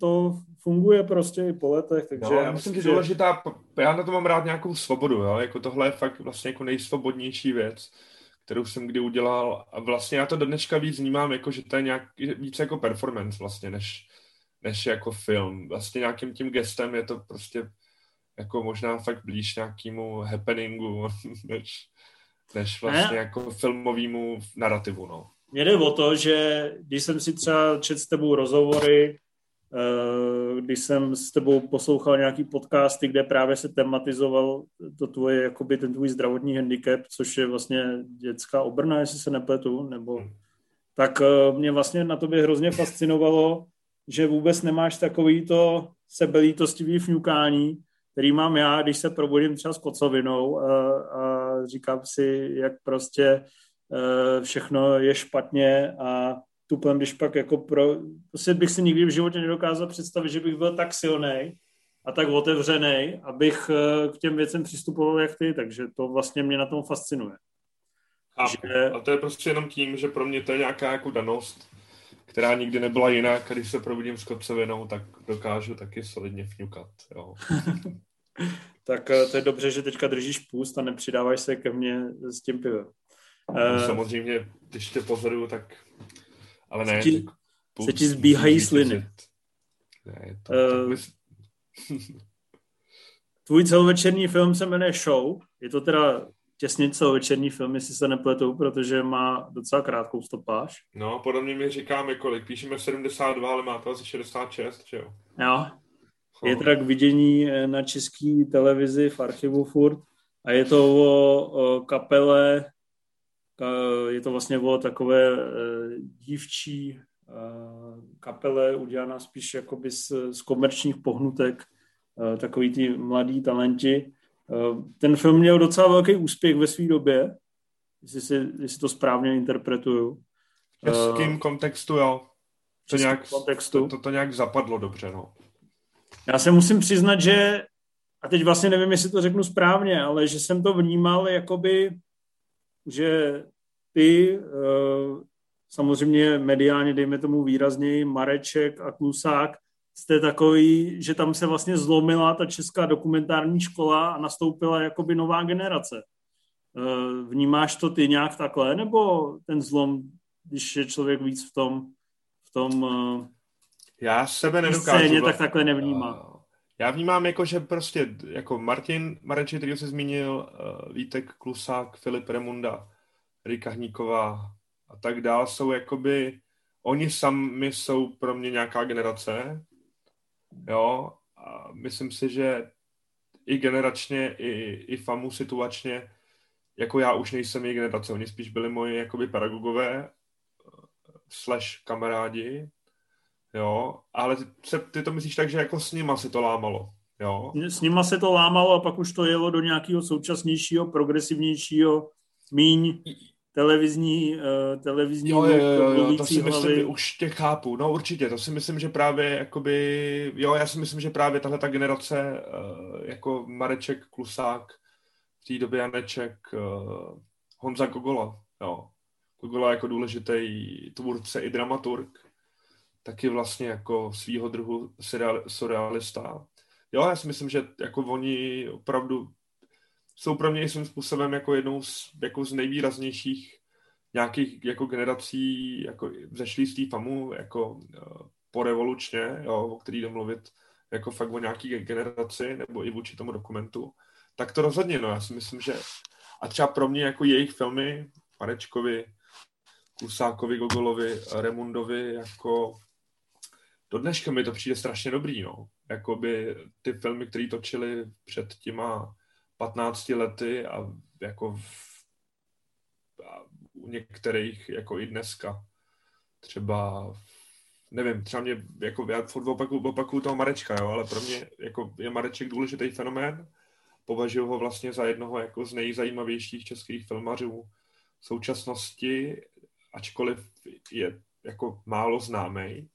to funguje prostě i po letech, takže... No, já myslím, že důležitá, já na to mám rád nějakou svobodu, jo? jako tohle je fakt vlastně jako nejsvobodnější věc, kterou jsem kdy udělal a vlastně já to do dneška víc vnímám, jako že to je nějak víc jako performance vlastně, než, než jako film. Vlastně nějakým tím gestem je to prostě jako možná fakt blíž nějakému happeningu, než, než vlastně jako filmovému narrativu, no. Mně jde o to, že když jsem si třeba čet s tebou rozhovory, eh, když jsem s tebou poslouchal nějaký podcasty, kde právě se tematizoval to tvoje, jakoby ten tvůj zdravotní handicap, což je vlastně dětská obrna, jestli se nepletu, nebo hmm. tak eh, mě vlastně na tobě hrozně fascinovalo, že vůbec nemáš takový to sebelítostivý fňukání, který mám já, když se probudím třeba s kocovinou a, a říkám si, jak prostě e, všechno je špatně a tupem, když pak jako pro... Prostě bych si nikdy v životě nedokázal představit, že bych byl tak silný a tak otevřený, abych e, k těm věcem přistupoval jak ty, takže to vlastně mě na tom fascinuje. Že... A to je prostě jenom tím, že pro mě to je nějaká jako danost, která nikdy nebyla jiná, když se probudím s kocovinou, tak dokážu taky solidně fňukat. Jo. tak eh, to je dobře, že teďka držíš půst a nepřidáváš se ke mně s tím pivem. No, uh, samozřejmě, když tě pozoruju, tak... Ale ne. Se ti, se ti zbíhají sliny. Ne, to, uh, Tvůj celovečerní film se jmenuje Show. Je to teda těsně celovečerní film, jestli se nepletou, protože má docela krátkou stopáž. No, podobně mi říkáme kolik. Píšeme 72, ale má to asi 66, že jo? Jo, je teda k vidění eh, na české televizi v archivu furt a je to o, o kapele Je to vlastně o takové dívčí kapele udělaná spíš jakoby z, z komerčních pohnutek, takový ty mladí talenti. Ten film měl docela velký úspěch ve své době, jestli, si, jestli to správně interpretuju. V českém kontextu, jo. To nějak, kontextu. To, to, to nějak zapadlo dobře, no. Já se musím přiznat, že, a teď vlastně nevím, jestli to řeknu správně, ale že jsem to vnímal jakoby, že ty, uh, samozřejmě mediálně, dejme tomu výrazněji, Mareček a Klusák, jste takový, že tam se vlastně zlomila ta česká dokumentární škola a nastoupila jakoby nová generace. Uh, vnímáš to ty nějak takhle, nebo ten zlom, když je člověk víc v tom, v tom uh, já sebe nedokážu. Scéně, tak takhle nevnímá. Já vnímám jako, že prostě jako Martin Mareči, který se zmínil, uh, Vítek Klusák, Filip Remunda, Rika Hníková a tak dál, jsou jakoby, oni sami jsou pro mě nějaká generace, jo, a myslím si, že i generačně, i, i famu situačně, jako já už nejsem jejich generace, oni spíš byli moji jakoby pedagogové, eh, slash kamarádi, jo, ale ty, se, ty to myslíš tak, že jako s nima se to lámalo, jo? S nima se to lámalo a pak už to jelo do nějakého současnějšího, progresivnějšího, míň televizní, uh, televizní jo, jo, jo, jo, to si myslím, že už tě chápu, no určitě, to si myslím, že právě jakoby, jo, já si myslím, že právě tahle ta generace, uh, jako Mareček, Klusák, v té době Janeček, uh, Honza Gogola, jo, Gogola jako důležitý tvůrce i dramaturg, taky vlastně jako svýho druhu surrealista. Jo, já si myslím, že jako oni opravdu jsou pro mě svým způsobem jako jednou z, jako z nejvýraznějších nějakých jako generací jako zešlý z té famu jako uh, porevolučně, jo, o který jde mluvit jako fakt o nějaký generaci nebo i vůči tomu dokumentu, tak to rozhodně, no, já si myslím, že a třeba pro mě jako jejich filmy, Panečkovi, Klusákovi, Gogolovi, Remundovi, jako do dneška mi to přijde strašně dobrý, no. Jakoby ty filmy, které točili před těma 15 lety a jako v, a u některých jako i dneska. Třeba nevím, třeba mě, jako já furt opakuju, opakuju toho Marečka, jo, ale pro mě jako je Mareček důležitý fenomén. Považuji ho vlastně za jednoho jako z nejzajímavějších českých filmařů v současnosti, ačkoliv je jako málo známý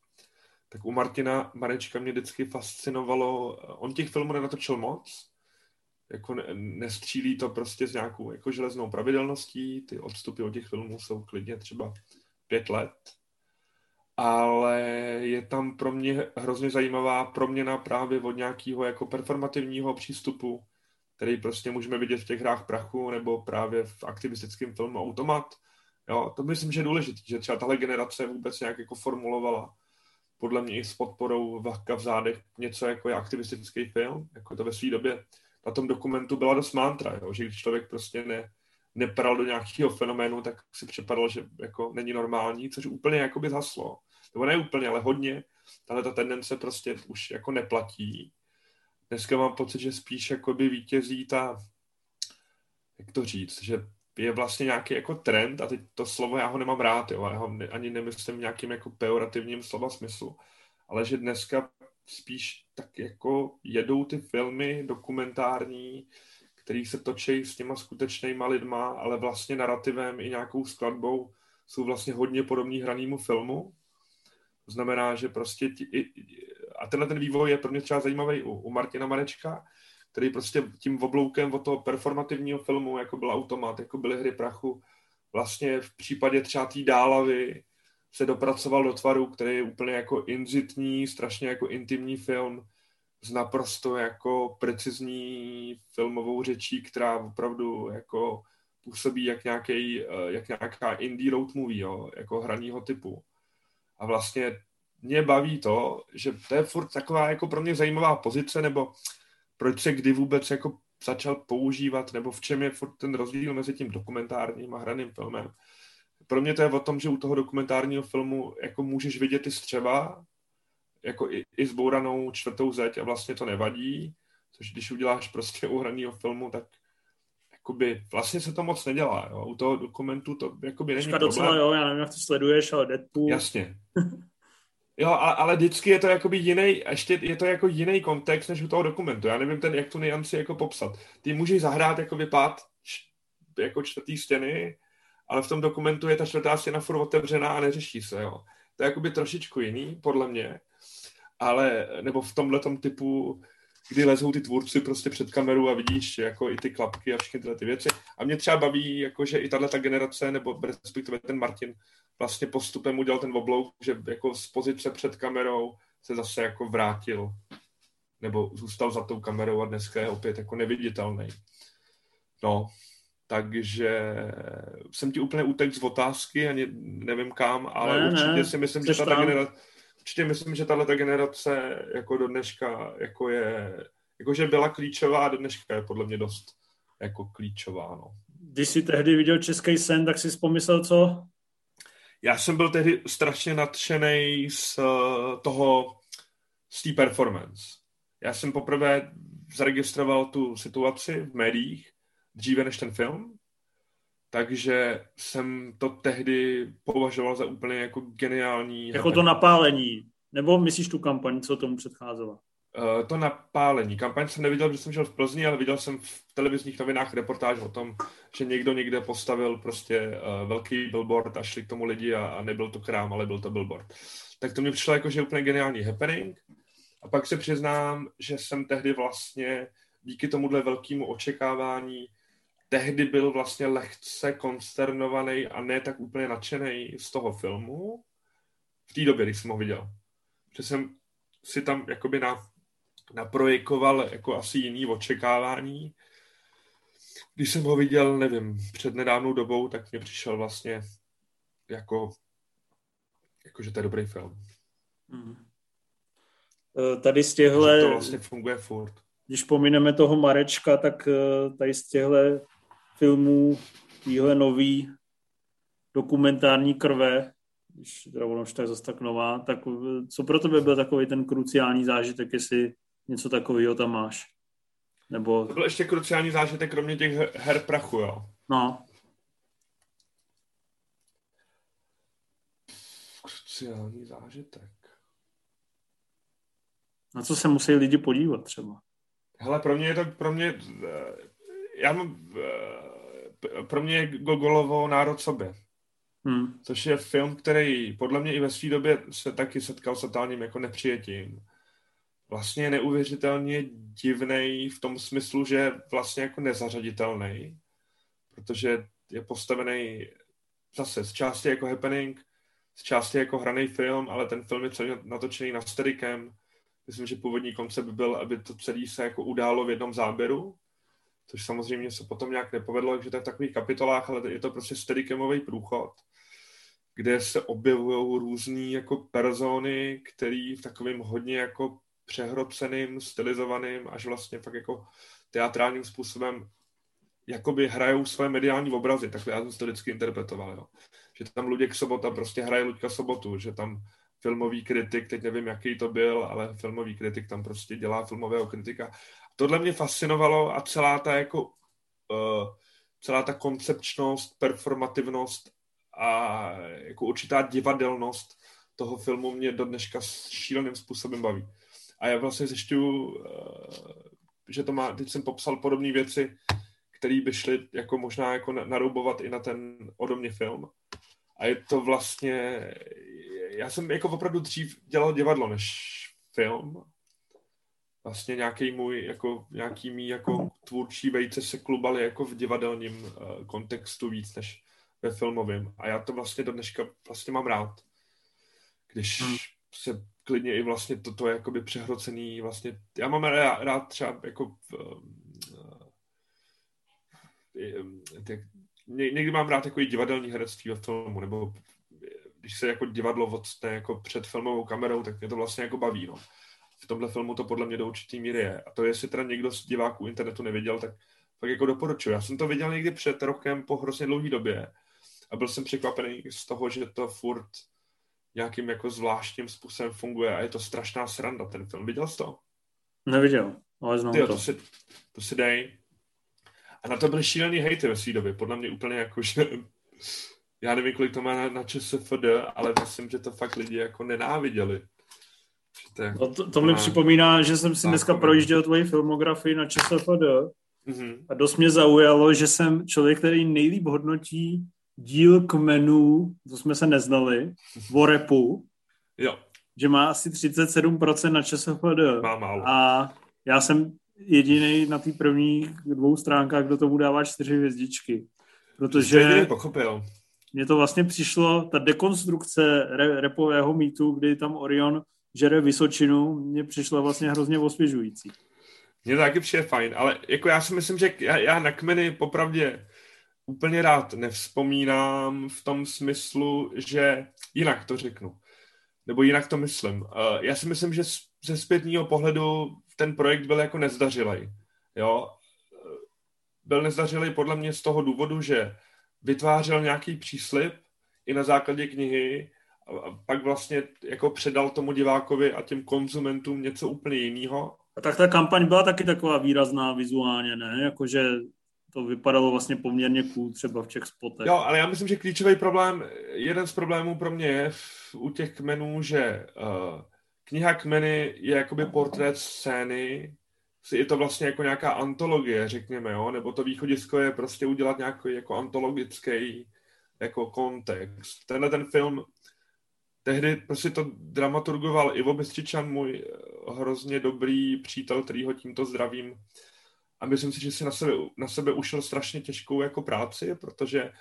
tak u Martina Marečka mě vždycky fascinovalo, on těch filmů nenatočil moc, jako ne, nestřílí to prostě s nějakou jako železnou pravidelností, ty odstupy od těch filmů jsou klidně třeba pět let, ale je tam pro mě hrozně zajímavá proměna právě od nějakého jako performativního přístupu, který prostě můžeme vidět v těch hrách prachu nebo právě v aktivistickém filmu Automat. Jo, to myslím, že je důležité, že třeba tahle generace vůbec nějak jako formulovala podle mě i s podporou Vahka v zádech něco jako je aktivistický film, jako to ve své době na tom dokumentu byla dost mantra, jo, že když člověk prostě ne, nepral do nějakého fenoménu, tak si připadal, že jako není normální, což úplně jako by zaslo. Nebo ne úplně, ale hodně. Tahle ta tendence prostě už jako neplatí. Dneska mám pocit, že spíš jako by vítězí ta, jak to říct, že je vlastně nějaký jako trend, a teď to slovo já ho nemám rád, jo, já ho ne, ani nemyslím v nějakým jako pejorativním slova smyslu, ale že dneska spíš tak jako jedou ty filmy dokumentární, který se točí s těma skutečnýma lidma, ale vlastně narrativem i nějakou skladbou jsou vlastně hodně podobný hranému filmu. To znamená, že prostě ti, a tenhle ten vývoj je pro mě třeba zajímavý u, u Martina Marečka, který prostě tím obloukem od toho performativního filmu, jako byl Automat, jako byly Hry prachu, vlastně v případě třeba té Dálavy se dopracoval do tvaru, který je úplně jako inzitní, strašně jako intimní film s naprosto jako precizní filmovou řečí, která opravdu jako působí jak, nějaký, eh, jak nějaká indie road movie, jo, jako hranýho typu. A vlastně mě baví to, že to je furt taková jako pro mě zajímavá pozice, nebo proč se kdy vůbec jako začal používat, nebo v čem je furt ten rozdíl mezi tím dokumentárním a hraným filmem. Pro mě to je o tom, že u toho dokumentárního filmu jako můžeš vidět i střeva, jako i, i zbouranou čtvrtou zeď a vlastně to nevadí, což když uděláš prostě u hraného filmu, tak jakoby, vlastně se to moc nedělá. Jo. U toho dokumentu to jakoby není Počka, docela jo, já nevím, jak to sleduješ, ale Deadpool. Jasně. Jo, ale, ale vždycky je to jakoby jiný, ještě je to jako jiný kontext než u toho dokumentu. Já nevím ten, jak tu nianci jako popsat. Ty můžeš zahrát jako vypad jako čtvrtý stěny, ale v tom dokumentu je ta čtvrtá stěna furt otevřená a neřeší se, jo. To je jakoby trošičku jiný, podle mě, ale, nebo v tomhle typu, kdy lezou ty tvůrci prostě před kameru a vidíš jako i ty klapky a všechny tyhle ty věci. A mě třeba baví, jako, že i tahle ta generace, nebo respektive ten Martin, vlastně postupem udělal ten oblouk, že jako z pozice před kamerou se zase jako vrátil nebo zůstal za tou kamerou a dneska je opět jako neviditelný. No, takže jsem ti úplně utek z otázky, ani nevím kam, ale ne, určitě ne, si myslím, že ta generace, určitě myslím, že tahle generace jako do dneška jako je, jakože byla klíčová a do dneška je podle mě dost jako klíčová, no. Když jsi tehdy viděl Český sen, tak jsi pomyslel co? Já jsem byl tehdy strašně nadšený z toho, z té performance. Já jsem poprvé zaregistroval tu situaci v médiích dříve než ten film, takže jsem to tehdy považoval za úplně jako geniální. Jako to napálení, nebo myslíš tu kampaň, co tomu předcházela? Uh, to napálení. Kampaň jsem neviděl, protože jsem žil v Plzni, ale viděl jsem v televizních novinách reportáž o tom, že někdo někde postavil prostě uh, velký billboard a šli k tomu lidi a, a nebyl to krám, ale byl to billboard. Tak to mi přišlo jako, že úplně geniální happening. A pak se přiznám, že jsem tehdy vlastně díky tomuhle velkému očekávání tehdy byl vlastně lehce konsternovaný a ne tak úplně nadšený z toho filmu v té době, když jsem ho viděl. Že jsem si tam jakoby na, naprojikoval jako asi jiný očekávání. Když jsem ho viděl, nevím, před nedávnou dobou, tak mě přišel vlastně jako, jako že to je dobrý film. Hmm. Tady z těchto... To vlastně funguje furt. Když pomineme toho Marečka, tak eh, tady z těchto filmů týhle nový dokumentární krve, když teda ono už to je zase tak nová, tak co pro tebe byl takový ten kruciální zážitek, jestli něco takového tam máš? Nebo... To byl ještě kruciální zážitek, kromě těch her prachu, jo? No. Kruciální zážitek. Na co se musí lidi podívat třeba? Hele, pro mě je to, pro mě, eh, já mám, eh, pro mě je Gogolovo Národ sobě. Hmm. Což je film, který podle mě i ve své době se taky setkal s totálním jako nepřijetím. Vlastně neuvěřitelně divný v tom smyslu, že je vlastně jako nezařaditelný, protože je postavený zase z části jako happening, z části jako hraný film, ale ten film je celý natočený na steadikem. Myslím, že původní koncept byl, aby to celé se jako událo v jednom záběru, což samozřejmě se potom nějak nepovedlo, takže to je v takových kapitolách, ale je to prostě steadicamový průchod, kde se objevují různé jako persony, který v takovém hodně jako přehroceným, stylizovaným, až vlastně fakt jako teatrálním způsobem jakoby hrajou své mediální obrazy, tak já jsem to vždycky interpretoval, jo. Že tam Luděk Sobota prostě hraje Luďka Sobotu, že tam filmový kritik, teď nevím, jaký to byl, ale filmový kritik tam prostě dělá filmového kritika tohle mě fascinovalo a celá ta jako uh, celá ta koncepčnost, performativnost a jako určitá divadelnost toho filmu mě do dneška šíleným způsobem baví. A já vlastně zjišťuju, uh, že to má, teď jsem popsal podobné věci, které by šly jako možná jako naroubovat i na ten odomně film. A je to vlastně, já jsem jako opravdu dřív dělal divadlo než film vlastně nějaký můj, jako, nějaký mý jako tvůrčí vejce se klubaly jako v divadelním uh, kontextu víc než ve filmovém. A já to vlastně do dneška vlastně mám rád. Když hmm. se klidně i vlastně toto je jakoby přehrocený vlastně, já mám rád, rád třeba jako uh, uh, někdy mám rád jako i divadelní herectví ve filmu, nebo když se jako divadlo odstne jako před filmovou kamerou, tak mě to vlastně jako baví, no v tomhle filmu to podle mě do určitý míry je. A to, jestli teda někdo z diváků internetu neviděl, tak fakt jako doporučuji. Já jsem to viděl někdy před rokem po hrozně dlouhé době a byl jsem překvapený z toho, že to furt nějakým jako zvláštním způsobem funguje a je to strašná sranda ten film. Viděl jsi to? Neviděl, ale znám Tyjo, to. To si, to si dej. A na to byly šílený hejty ve své době, podle mě úplně jako, že já nevím, kolik to má na, na ČSFD, ale myslím, že to fakt lidi jako nenáviděli. To, no to, to mi připomíná, že jsem si dneska projížděl tvoji filmografii na ČSFD mm-hmm. a dost mě zaujalo, že jsem člověk, který nejlíp hodnotí díl kmenů, to jsme se neznali, o repu, jo. že má asi 37% na ČSFD. Má málo. A já jsem jediný na té prvních dvou stránkách, kdo tomu dává čtyři hvězdičky. Protože... pochopil. Mně to vlastně přišlo, ta dekonstrukce re, repového mýtu, kdy tam Orion žere Vysočinu, mně přišla vlastně hrozně osvěžující. Mně to taky přijde fajn, ale jako já si myslím, že já, já na kmeny popravdě úplně rád nevzpomínám v tom smyslu, že jinak to řeknu, nebo jinak to myslím. Uh, já si myslím, že ze zpětního pohledu ten projekt byl jako nezdařilej. Jo? Byl nezdařilej podle mě z toho důvodu, že vytvářel nějaký příslip i na základě knihy a pak vlastně jako předal tomu divákovi a těm konzumentům něco úplně jiného. A tak ta kampaň byla taky taková výrazná vizuálně, ne? Jakože to vypadalo vlastně poměrně cool třeba v těch spotech. Jo, ale já myslím, že klíčový problém, jeden z problémů pro mě je v, u těch kmenů, že uh, kniha kmeny je jakoby portrét scény, je to vlastně jako nějaká antologie, řekněme, jo? nebo to východisko je prostě udělat nějaký jako antologický jako kontext. Tenhle ten film tehdy prostě to dramaturgoval Ivo Bystřičan, můj eh, hrozně dobrý přítel, který ho tímto zdravím. A myslím si, že si na sebe, na sebe ušel strašně těžkou jako práci, protože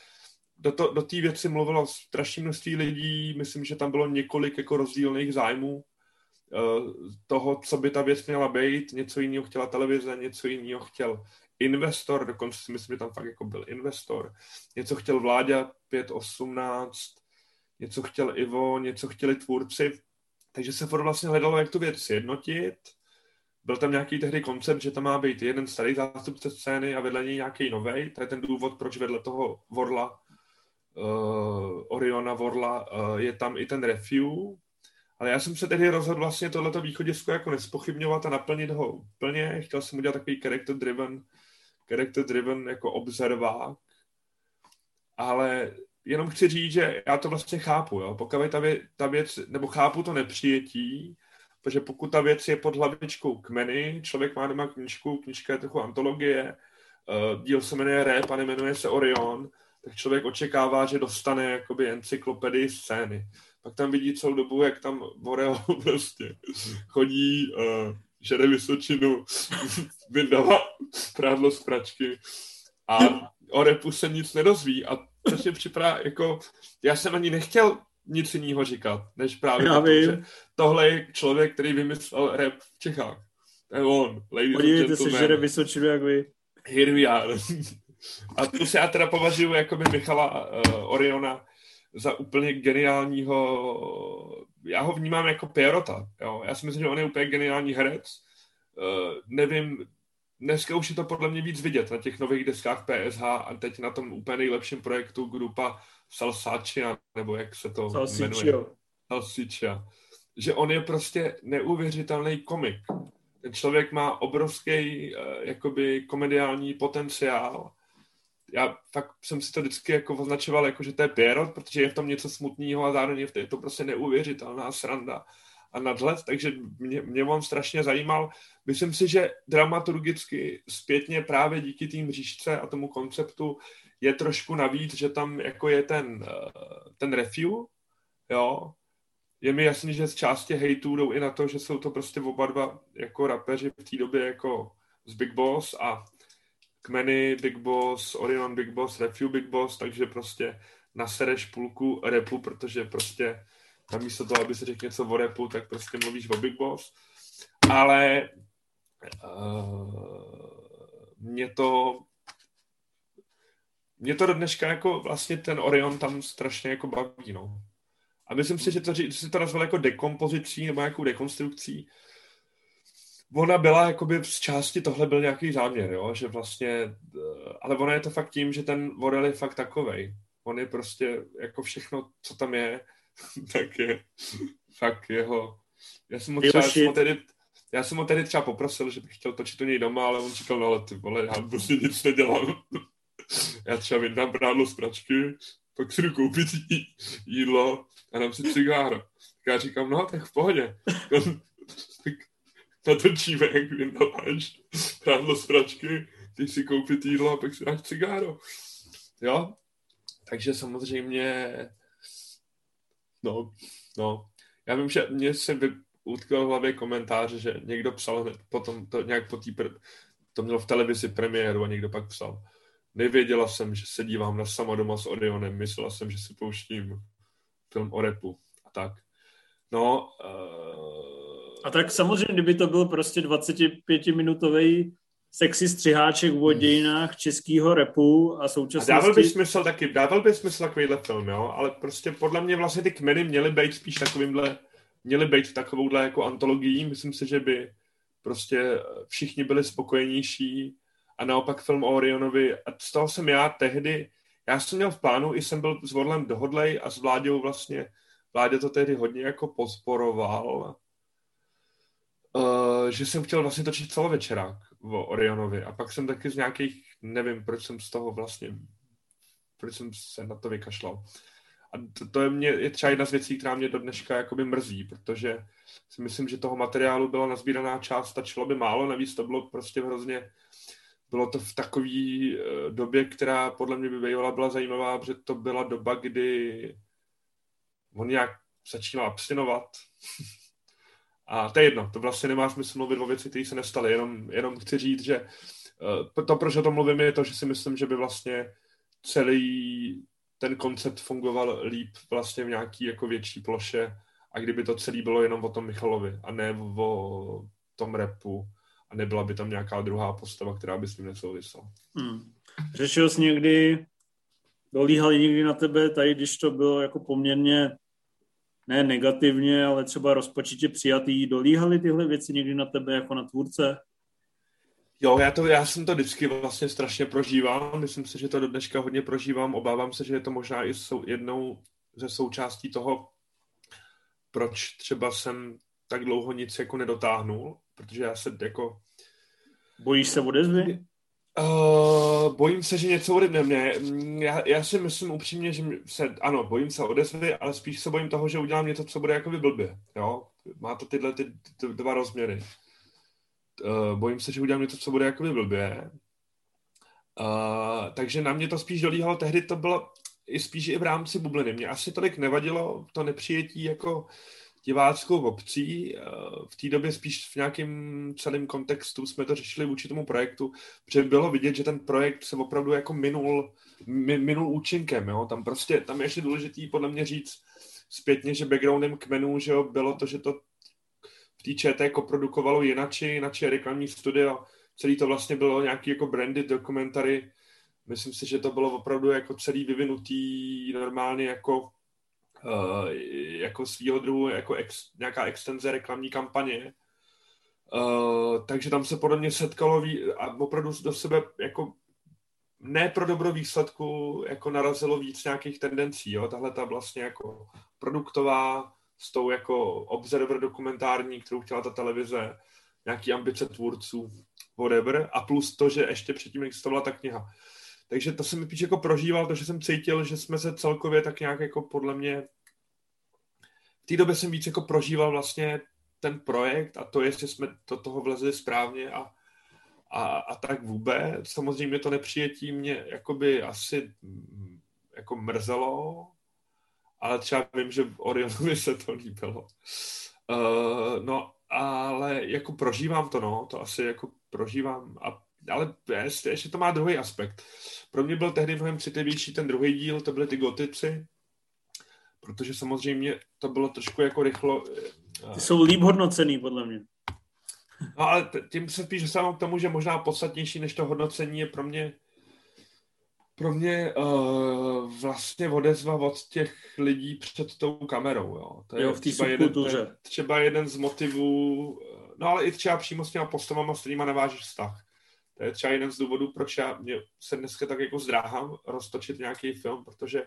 do, to, do té věci mluvilo strašné množství lidí, myslím, že tam bylo několik jako rozdílných zájmů eh, toho, co by ta věc měla být, něco jiného chtěla televize, něco jiného chtěl investor, dokonce si myslím, že tam fakt jako byl investor, něco chtěl vláda 518, něco chtěl Ivo, něco chtěli tvůrci, takže se vlastně hledalo, jak tu věc sjednotit. Byl tam nějaký tehdy koncept, že tam má být jeden starý zástupce scény a vedle něj nějaký nový. To je ten důvod, proč vedle toho Vorla, uh, Oriona Vorla, uh, je tam i ten Refue. Ale já jsem se tehdy rozhodl vlastně tohleto východisko jako nespochybňovat a naplnit ho úplně. Chtěl jsem udělat takový character driven, character driven jako observák. Ale jenom chci říct, že já to vlastně chápu, jo. Pokud ta, vě, ta věc, nebo chápu to nepřijetí, protože pokud ta věc je pod hlavičkou kmeny, člověk má doma knižku, knižka je trochu antologie, uh, díl se jmenuje Rap a nemenuje se Orion, tak člověk očekává, že dostane jakoby encyklopedii scény. Pak tam vidí celou dobu, jak tam Vorel prostě chodí, uh, žere Vysočinu, vyndává prádlo z pračky a o repu se nic nedozví a což mě připadá, jako, já jsem ani nechtěl nic jiného říkat, než právě já to, že tohle je člověk, který vymyslel rap v Čechách. To je on, ladies Podívejte se, že Vysočinu jak vy. Here we are. A to se já teda považuji jako by Michala uh, Oriona za úplně geniálního, já ho vnímám jako Pierrota, jo. Já si myslím, že on je úplně geniální herec. Uh, nevím, dneska už je to podle mě víc vidět na těch nových deskách PSH a teď na tom úplně nejlepším projektu grupa Salsacia, nebo jak se to Salsicio. jmenuje. Salsicia. Že on je prostě neuvěřitelný komik. Ten člověk má obrovský uh, jakoby komediální potenciál. Já fakt jsem si to vždycky jako označoval, jako, že to je Pierrot, protože je v tom něco smutného a zároveň je to prostě neuvěřitelná sranda a nadhled, takže mě, mě on strašně zajímal. Myslím si, že dramaturgicky zpětně právě díky tým říšce a tomu konceptu je trošku navíc, že tam jako je ten, eh, ten refue, jo. Je mi jasný, že z části hejtů jdou i na to, že jsou to prostě oba dva jako rapeři v té době jako z Big Boss a kmeny Big Boss, Orion Big Boss, Refue Big Boss, takže prostě nasereš půlku repu, protože prostě místo toho, aby se řekl něco o repu, tak prostě mluvíš o Big Boss. Ale uh, mě to mě to do dneška jako vlastně ten Orion tam strašně jako baví, no. A myslím si, že to, že si to nazval jako dekompozicí nebo nějakou dekonstrukcí, ona byla, jakoby z části tohle byl nějaký záměr, jo? že vlastně, eh, ale ona je to fakt tím, že ten Vorel je fakt takovej. On je prostě jako všechno, co tam je, tak je fakt jeho... Já jsem třeba, jsem tedy, já jsem ho tady třeba poprosil, že bych chtěl točit u něj doma, ale on říkal, no ale ty vole, já prostě nic nedělám. já třeba vyndám prádlo z pračky, pak si jdu koupit jí, jídlo a dám si cigáro. Tak já říkám, no tak v pohodě. tak natočíme, jak vyndáváš prádlo z pračky, ty si koupit jídlo a pak si dáš cigáro. Jo? Takže samozřejmě no, no. Já vím, že mě se vy, utkal v hlavě komentář, že někdo psal potom to nějak po té to mělo v televizi premiéru a někdo pak psal. Nevěděla jsem, že se dívám na sama doma s Orionem, myslela jsem, že si pouštím film o repu a tak. No, uh... A tak samozřejmě, kdyby to byl prostě 25-minutový sexy střiháček v dějinách českého repu a současnosti... A dával by smysl taky, dával by smysl takovýhle film, jo, ale prostě podle mě vlastně ty kmeny měly být spíš takovýmhle měly být takovouhle jako antologií. Myslím si, že by prostě všichni byli spokojenější a naopak film o Orionovi, a toho jsem já tehdy, já jsem měl v plánu, i jsem byl s Vodlem dohodlej a s Vláďou vlastně, Vládě to tehdy hodně jako pozporoval, uh, že jsem chtěl vlastně točit celovečerák o Orionovi a pak jsem taky z nějakých, nevím, proč jsem z toho vlastně, proč jsem se na to vykašlal. A to, to je, mě, je třeba jedna z věcí, která mě do dneška jakoby mrzí, protože si myslím, že toho materiálu byla nazbíraná část, stačilo by málo, navíc to bylo prostě hrozně, bylo to v takové uh, době, která podle mě by bývala byla zajímavá, protože to byla doba, kdy on nějak začínal abstinovat. A to je jedno, to vlastně nemá smysl mluvit o věci, které se nestaly, jenom, jenom chci říct, že uh, to, proč o tom mluvím, je to, že si myslím, že by vlastně celý ten koncept fungoval líp vlastně v nějaký jako větší ploše a kdyby to celé bylo jenom o tom Michalovi a ne o tom repu a nebyla by tam nějaká druhá postava, která by s tím nesouvisela. Hmm. Řešil jsi někdy, dolíhali někdy na tebe tady, když to bylo jako poměrně ne negativně, ale třeba rozpačitě přijatý, dolíhali tyhle věci někdy na tebe jako na tvůrce? Jo, já, to, já jsem to vždycky vlastně strašně prožíval. Myslím si, že to do dneška hodně prožívám. Obávám se, že je to možná i sou, jednou ze součástí toho, proč třeba jsem tak dlouho nic jako nedotáhnul, protože já se jako... Bojíš se odezvy? Uh, bojím se, že něco odebne mě. Já, já si myslím upřímně, že se, ano, bojím se odezvy, ale spíš se bojím toho, že udělám něco, co bude jako blbě. Jo? Má to tyhle ty, ty dva rozměry uh, bojím se, že udělám něco, co bude jakoby blbě. Uh, takže na mě to spíš dolíhalo, tehdy to bylo i spíš i v rámci bubliny. Mě asi tolik nevadilo to nepřijetí jako diváckou obcí. Uh, v té době spíš v nějakém celém kontextu jsme to řešili vůči tomu projektu, protože bylo vidět, že ten projekt se opravdu jako minul, minul účinkem. Jo? Tam prostě, tam je ještě důležitý podle mě říct zpětně, že backgroundem kmenů že jo, bylo to, že to v té ČT koprodukovalo jinači, jinači reklamní studio. Celý to vlastně bylo nějaký jako branded dokumentary. Myslím si, že to bylo opravdu jako celý vyvinutý normálně jako uh, jako svýho druhu, jako ex, nějaká extenze reklamní kampaně. Uh, takže tam se podle mě setkalo ví, a opravdu do sebe jako ne pro dobro výsledku jako narazilo víc nějakých tendencí. Jo? Tahle ta vlastně jako produktová, s tou jako observer dokumentární, kterou chtěla ta televize, nějaký ambice tvůrců, whatever, a plus to, že ještě předtím existovala ta kniha. Takže to jsem mi jako prožíval, to, že jsem cítil, že jsme se celkově tak nějak jako podle mě v té době jsem víc jako prožíval vlastně ten projekt a to, jestli jsme do toho vlezli správně a, a, a tak vůbec. Samozřejmě to nepřijetí mě jakoby asi jako mrzelo, ale třeba vím, že Orionovi se to líbilo. Uh, no, ale jako prožívám to, no, to asi jako prožívám, a, ale ještě, ještě to má druhý aspekt. Pro mě byl tehdy mnohem citlivější ten druhý díl, to byly ty gotici, protože samozřejmě to bylo trošku jako rychlo. Ty jsou líp hodnocený, podle mě. No ale tím se spíš dostávám k tomu, že možná podstatnější než to hodnocení je pro mě pro mě uh, vlastně odezva od těch lidí před tou kamerou. Jo. To je jo, v třeba, jeden, třeba jeden z motivů, eh, no ale i třeba přímo s těma postavama, s kterýma navážíš vztah. To je třeba jeden z důvodů, proč já mě se dneska tak jako zdráhám roztočit nějaký film, protože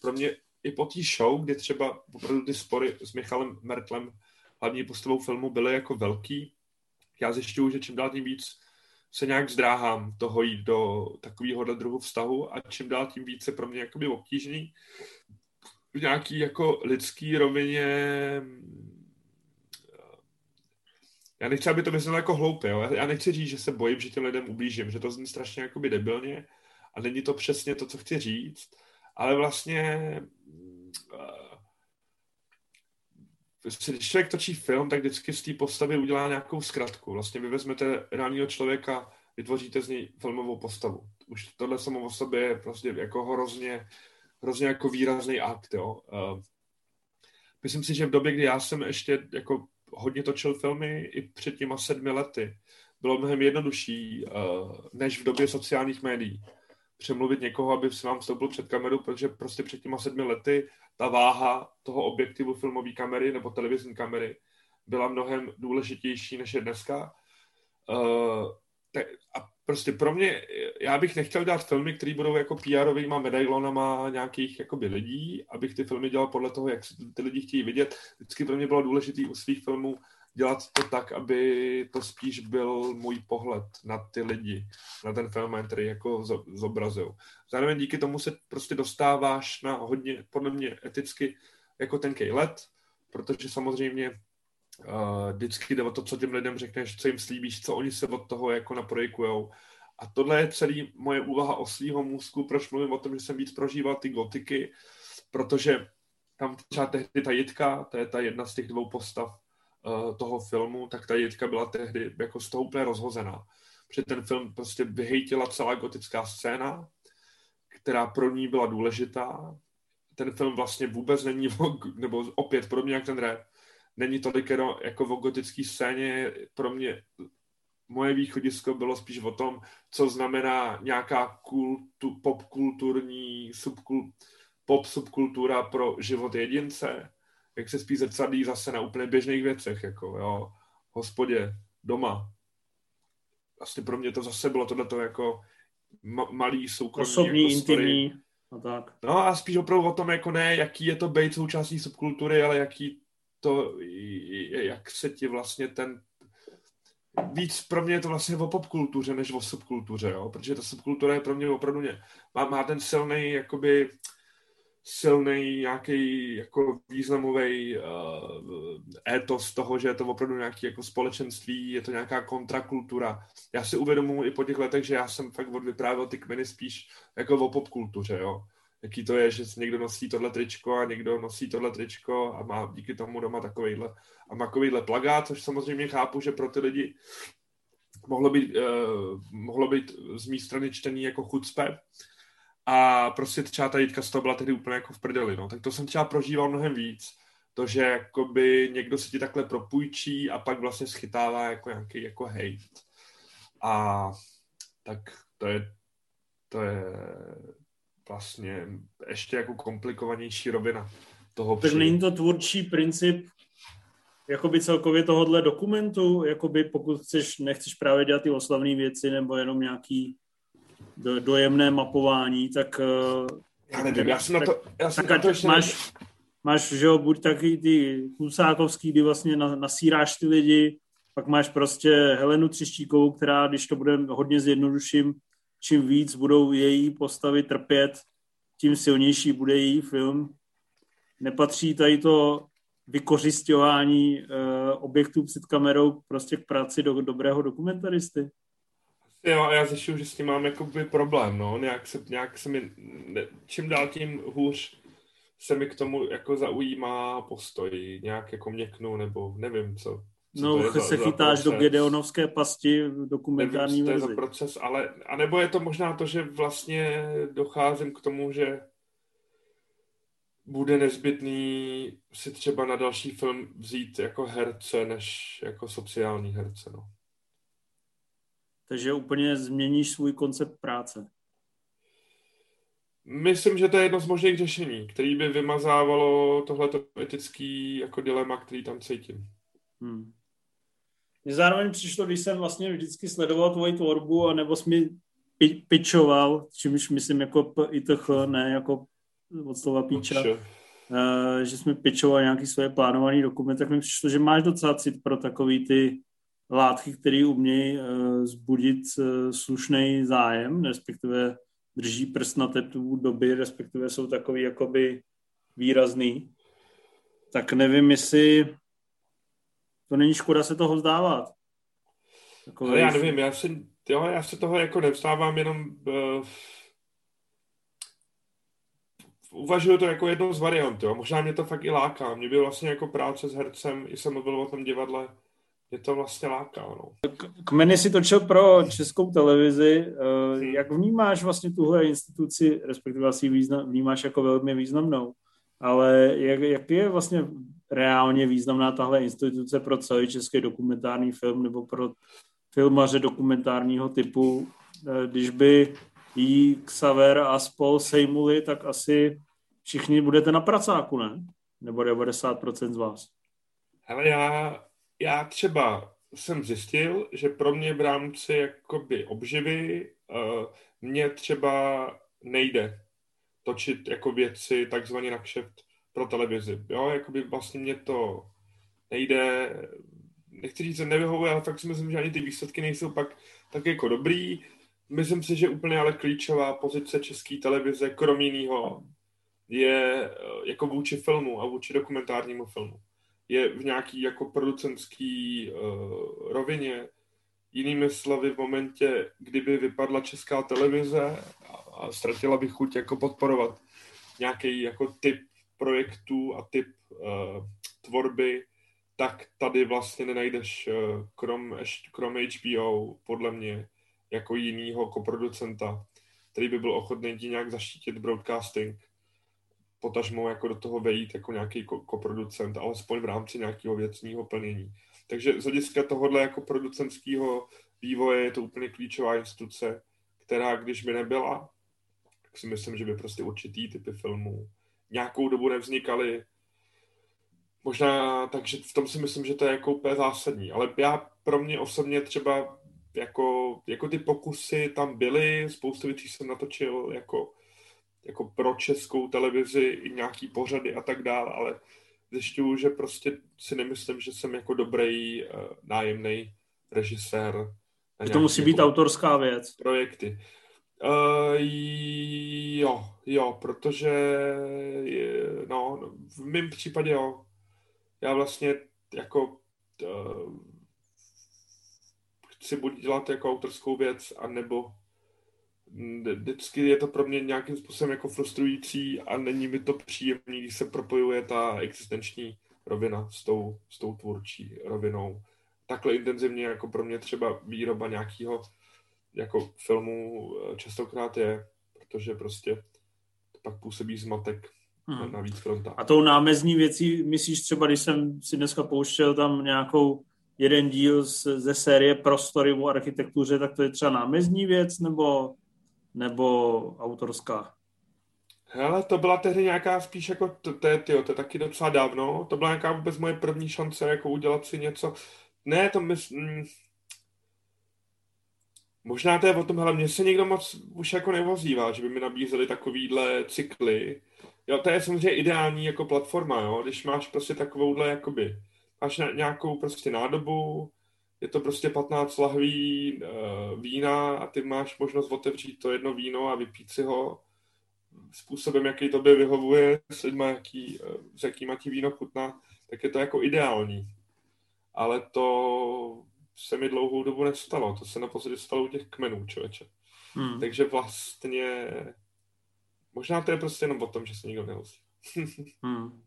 pro mě i po té show, kdy třeba opravdu ty spory s Michalem Mertlem, hlavní postavou filmu, byly jako velký, já zjišťuju, že čím dál tím víc se nějak zdráhám toho jít do takového druhu vztahu a čím dál tím víc je pro mě jakoby obtížný. V nějaký jako lidský rovině já nechci, aby to vyznělo jako hloupě, jo? já nechci říct, že se bojím, že těm lidem ublížím, že to zní strašně jakoby debilně a není to přesně to, co chci říct, ale vlastně když člověk točí film, tak vždycky z té postavy udělá nějakou zkratku. Vlastně vy vezmete reálního člověka, vytvoříte z něj filmovou postavu. Už tohle samo o sobě je prostě jako hrozně, hrozně jako výrazný akt, jo. Uh, myslím si, že v době, kdy já jsem ještě jako hodně točil filmy i před těma sedmi lety, bylo mnohem jednodušší, uh, než v době sociálních médií přemluvit někoho, aby se vám vstoupil před kameru, protože prostě před těma sedmi lety ta váha toho objektivu filmové kamery nebo televizní kamery byla mnohem důležitější než je dneska. Uh, a prostě pro mě, já bych nechtěl dělat filmy, které budou jako PR-ovýma medailonama nějakých jakoby lidí, abych ty filmy dělal podle toho, jak ty lidi chtějí vidět. Vždycky pro mě bylo důležité u svých filmů dělat to tak, aby to spíš byl můj pohled na ty lidi, na ten film, který jako zobrazil. Zároveň díky tomu se prostě dostáváš na hodně, podle mě, eticky jako tenkej let, protože samozřejmě uh, vždycky jde o to, co těm lidem řekneš, co jim slíbíš, co oni se od toho jako naprojekujou. A tohle je celý moje úvaha o svýho můzku, proč mluvím o tom, že jsem víc prožíval ty gotiky, protože tam třeba tehdy ta Jitka, to je ta jedna z těch dvou postav, uh, toho filmu, tak ta Jitka byla tehdy jako z toho úplně rozhozená. Protože ten film prostě vyhejtila celá gotická scéna, která pro ní byla důležitá. Ten film vlastně vůbec není, nebo opět podobně jak ten rap, není tolik jako o gotické scéně. Pro mě moje východisko bylo spíš o tom, co znamená nějaká kultu, popkulturní subkul, pop subkultura pro život jedince jak se spíš zrcadlí zase na úplně běžných věcech, jako jo, hospodě, doma. Vlastně pro mě to zase bylo tohleto jako ma- malý soukromý Osobní, jako intimní. No, tak. no a spíš opravdu o tom, jako ne, jaký je to být součástí subkultury, ale jaký to, jak se ti vlastně ten víc pro mě je to vlastně o popkultuře, než o subkultuře, jo? protože ta subkultura je pro mě opravdu ně, má, má ten silný jakoby silný nějaký jako významový uh, étos toho, že je to opravdu nějaký jako společenství, je to nějaká kontrakultura. Já si uvědomuji i po těch letech, že já jsem fakt odvyprávěl ty kmeny spíš jako o popkultuře, jo. Jaký to je, že někdo nosí tohle tričko a někdo nosí tohle tričko a má díky tomu doma takovýhle a má takovýhle plagát, což samozřejmě chápu, že pro ty lidi mohlo být, uh, mohlo být z mé strany čtený jako chucpe, a prostě třeba ta Jitka z toho byla tehdy úplně jako v prdeli, no. Tak to jsem třeba prožíval mnohem víc. To, že jakoby někdo si ti takhle propůjčí a pak vlastně schytává jako nějaký jako hate. A tak to je, to je vlastně ještě jako komplikovanější rovina toho. Tak není to tvůrčí princip jakoby celkově tohohle dokumentu, jakoby pokud chceš, nechceš právě dělat ty oslavné věci nebo jenom nějaký do, dojemné mapování, tak... Eh, já nevím, já jsem na to... Já jsem tak, na to ještě máš, máš, že jo, buď taky ty Husákovský, kdy vlastně nasíráš ty lidi, pak máš prostě Helenu Třištíkovou, která, když to bude hodně zjednoduším, čím víc budou její postavy trpět, tím silnější bude její film. Nepatří tady to vykořišťování uh, objektů před kamerou prostě k práci do dobrého dokumentaristy? Jo, a já zjišťuju, že s tím mám jakoby problém, no, nějak se, nějak se mi, čím dál tím hůř se mi k tomu jako zaujímá postoj, nějak jako měknu, nebo nevím, co. co no, to se chytáš do Gedeonovské pasti v dokumentární nevím, to je za proces, ale, a nebo je to možná to, že vlastně docházím k tomu, že bude nezbytný si třeba na další film vzít jako herce, než jako sociální herce, no. Takže úplně změníš svůj koncept práce. Myslím, že to je jedno z možných řešení, který by vymazávalo tohleto etický jako dilema, který tam cítím. Hmm. Mně zároveň přišlo, když jsem vlastně vždycky sledoval tvoji tvorbu, a nebo jsi mi pi- pičoval, čímž myslím jako p- ITH, ne jako od slova píča, uh, že jsme pičoval nějaký svoje plánovaný dokument, tak mi přišlo, že máš docela cit pro takový ty látky, které umějí uh, zbudit uh, slušný zájem, respektive drží prst na tetu doby, respektive jsou takový jakoby výrazný, tak nevím, jestli to není škoda se toho vzdávat. Takový... já nevím, já si, jo, já se toho jako nevzdávám, jenom uh, uvažuju to jako jednou z variant, jo. Možná mě to fakt i láká. Mě by vlastně jako práce s hercem, i jsem mluvil o tom divadle, je to vlastně láká. No. Kmeny si točil pro českou televizi. Eh, hmm. Jak vnímáš vlastně tuhle instituci, respektive asi význam, vnímáš jako velmi významnou, ale jak, jak je vlastně reálně významná tahle instituce pro celý český dokumentární film nebo pro filmaře dokumentárního typu, eh, když by jí Xaver a spol sejmuli, tak asi všichni budete na pracáku, ne? Nebo 90% z vás. Ale já já třeba jsem zjistil, že pro mě v rámci jakoby obživy uh, mě třeba nejde točit jako věci takzvaně na kšeft pro televizi. Jo, jakoby vlastně mě to nejde, nechci říct, že nevyhovuje, ale fakt si myslím, že ani ty výsledky nejsou pak tak jako dobrý. Myslím si, že úplně ale klíčová pozice české televize, krom jiného, je eh, jako vůči filmu a vůči dokumentárnímu filmu je v nějaký jako producentský uh, rovině. Jinými slovy, v momentě, kdyby vypadla česká televize a, a ztratila by chuť jako podporovat nějaký jako typ projektů a typ uh, tvorby, tak tady vlastně nenajdeš uh, krom, krom HBO, podle mě, jako jinýho koproducenta, který by byl ochotný ti nějak zaštítit broadcasting potažmo jako do toho vejít jako nějaký koproducent, alespoň v rámci nějakého věcního plnění. Takže z hlediska tohohle jako producentského vývoje je to úplně klíčová instituce, která když by nebyla, tak si myslím, že by prostě určitý typy filmů nějakou dobu nevznikaly. Možná, takže v tom si myslím, že to je jako úplně zásadní. Ale já pro mě osobně třeba jako, jako ty pokusy tam byly, spoustu věcí jsem natočil jako jako pro českou televizi i nějaký pořady a tak dále, ale zjišťuju, že prostě si nemyslím, že jsem jako dobrý uh, nájemný režisér. To musí být jako autorská věc. Projekty. Uh, jo, jo, protože no, v mém případě jo. Já vlastně jako uh, chci buď dělat jako autorskou věc, anebo vždycky je to pro mě nějakým způsobem jako frustrující a není mi to příjemný, když se propojuje ta existenční rovina s tou, s tou tvůrčí rovinou. Takhle intenzivně jako pro mě třeba výroba nějakého jako filmu eh, častokrát je, protože prostě to pak působí zmatek hmm. na víc frontách. A tou námezní věcí, myslíš třeba, když jsem si dneska pouštěl tam nějakou jeden díl z, ze série Prostory o architektuře, tak to je třeba námezní věc, nebo nebo autorská? Hele, to byla tehdy nějaká spíš jako, to, to, je, tyjo, to je taky docela dávno, to byla nějaká vůbec moje první šance, jako udělat si něco, ne, to myslím, mm, možná to je o tom, hele, mě se někdo moc už jako nevozívá, že by mi nabízeli takovýhle cykly, jo, to je samozřejmě ideální jako platforma, jo, když máš prostě takovouhle, jakoby, máš nějakou prostě nádobu, je to prostě 15 lahví uh, vína a ty máš možnost otevřít to jedno víno a vypít si ho způsobem, jaký tobě vyhovuje, s lidma, jaký, uh, s jakýma ti víno chutná, tak je to jako ideální. Ale to se mi dlouhou dobu nestalo. To se naposledy stalo u těch kmenů, člověče. Hmm. Takže vlastně možná to je prostě jenom o tom, že se nikdo nenosí. hmm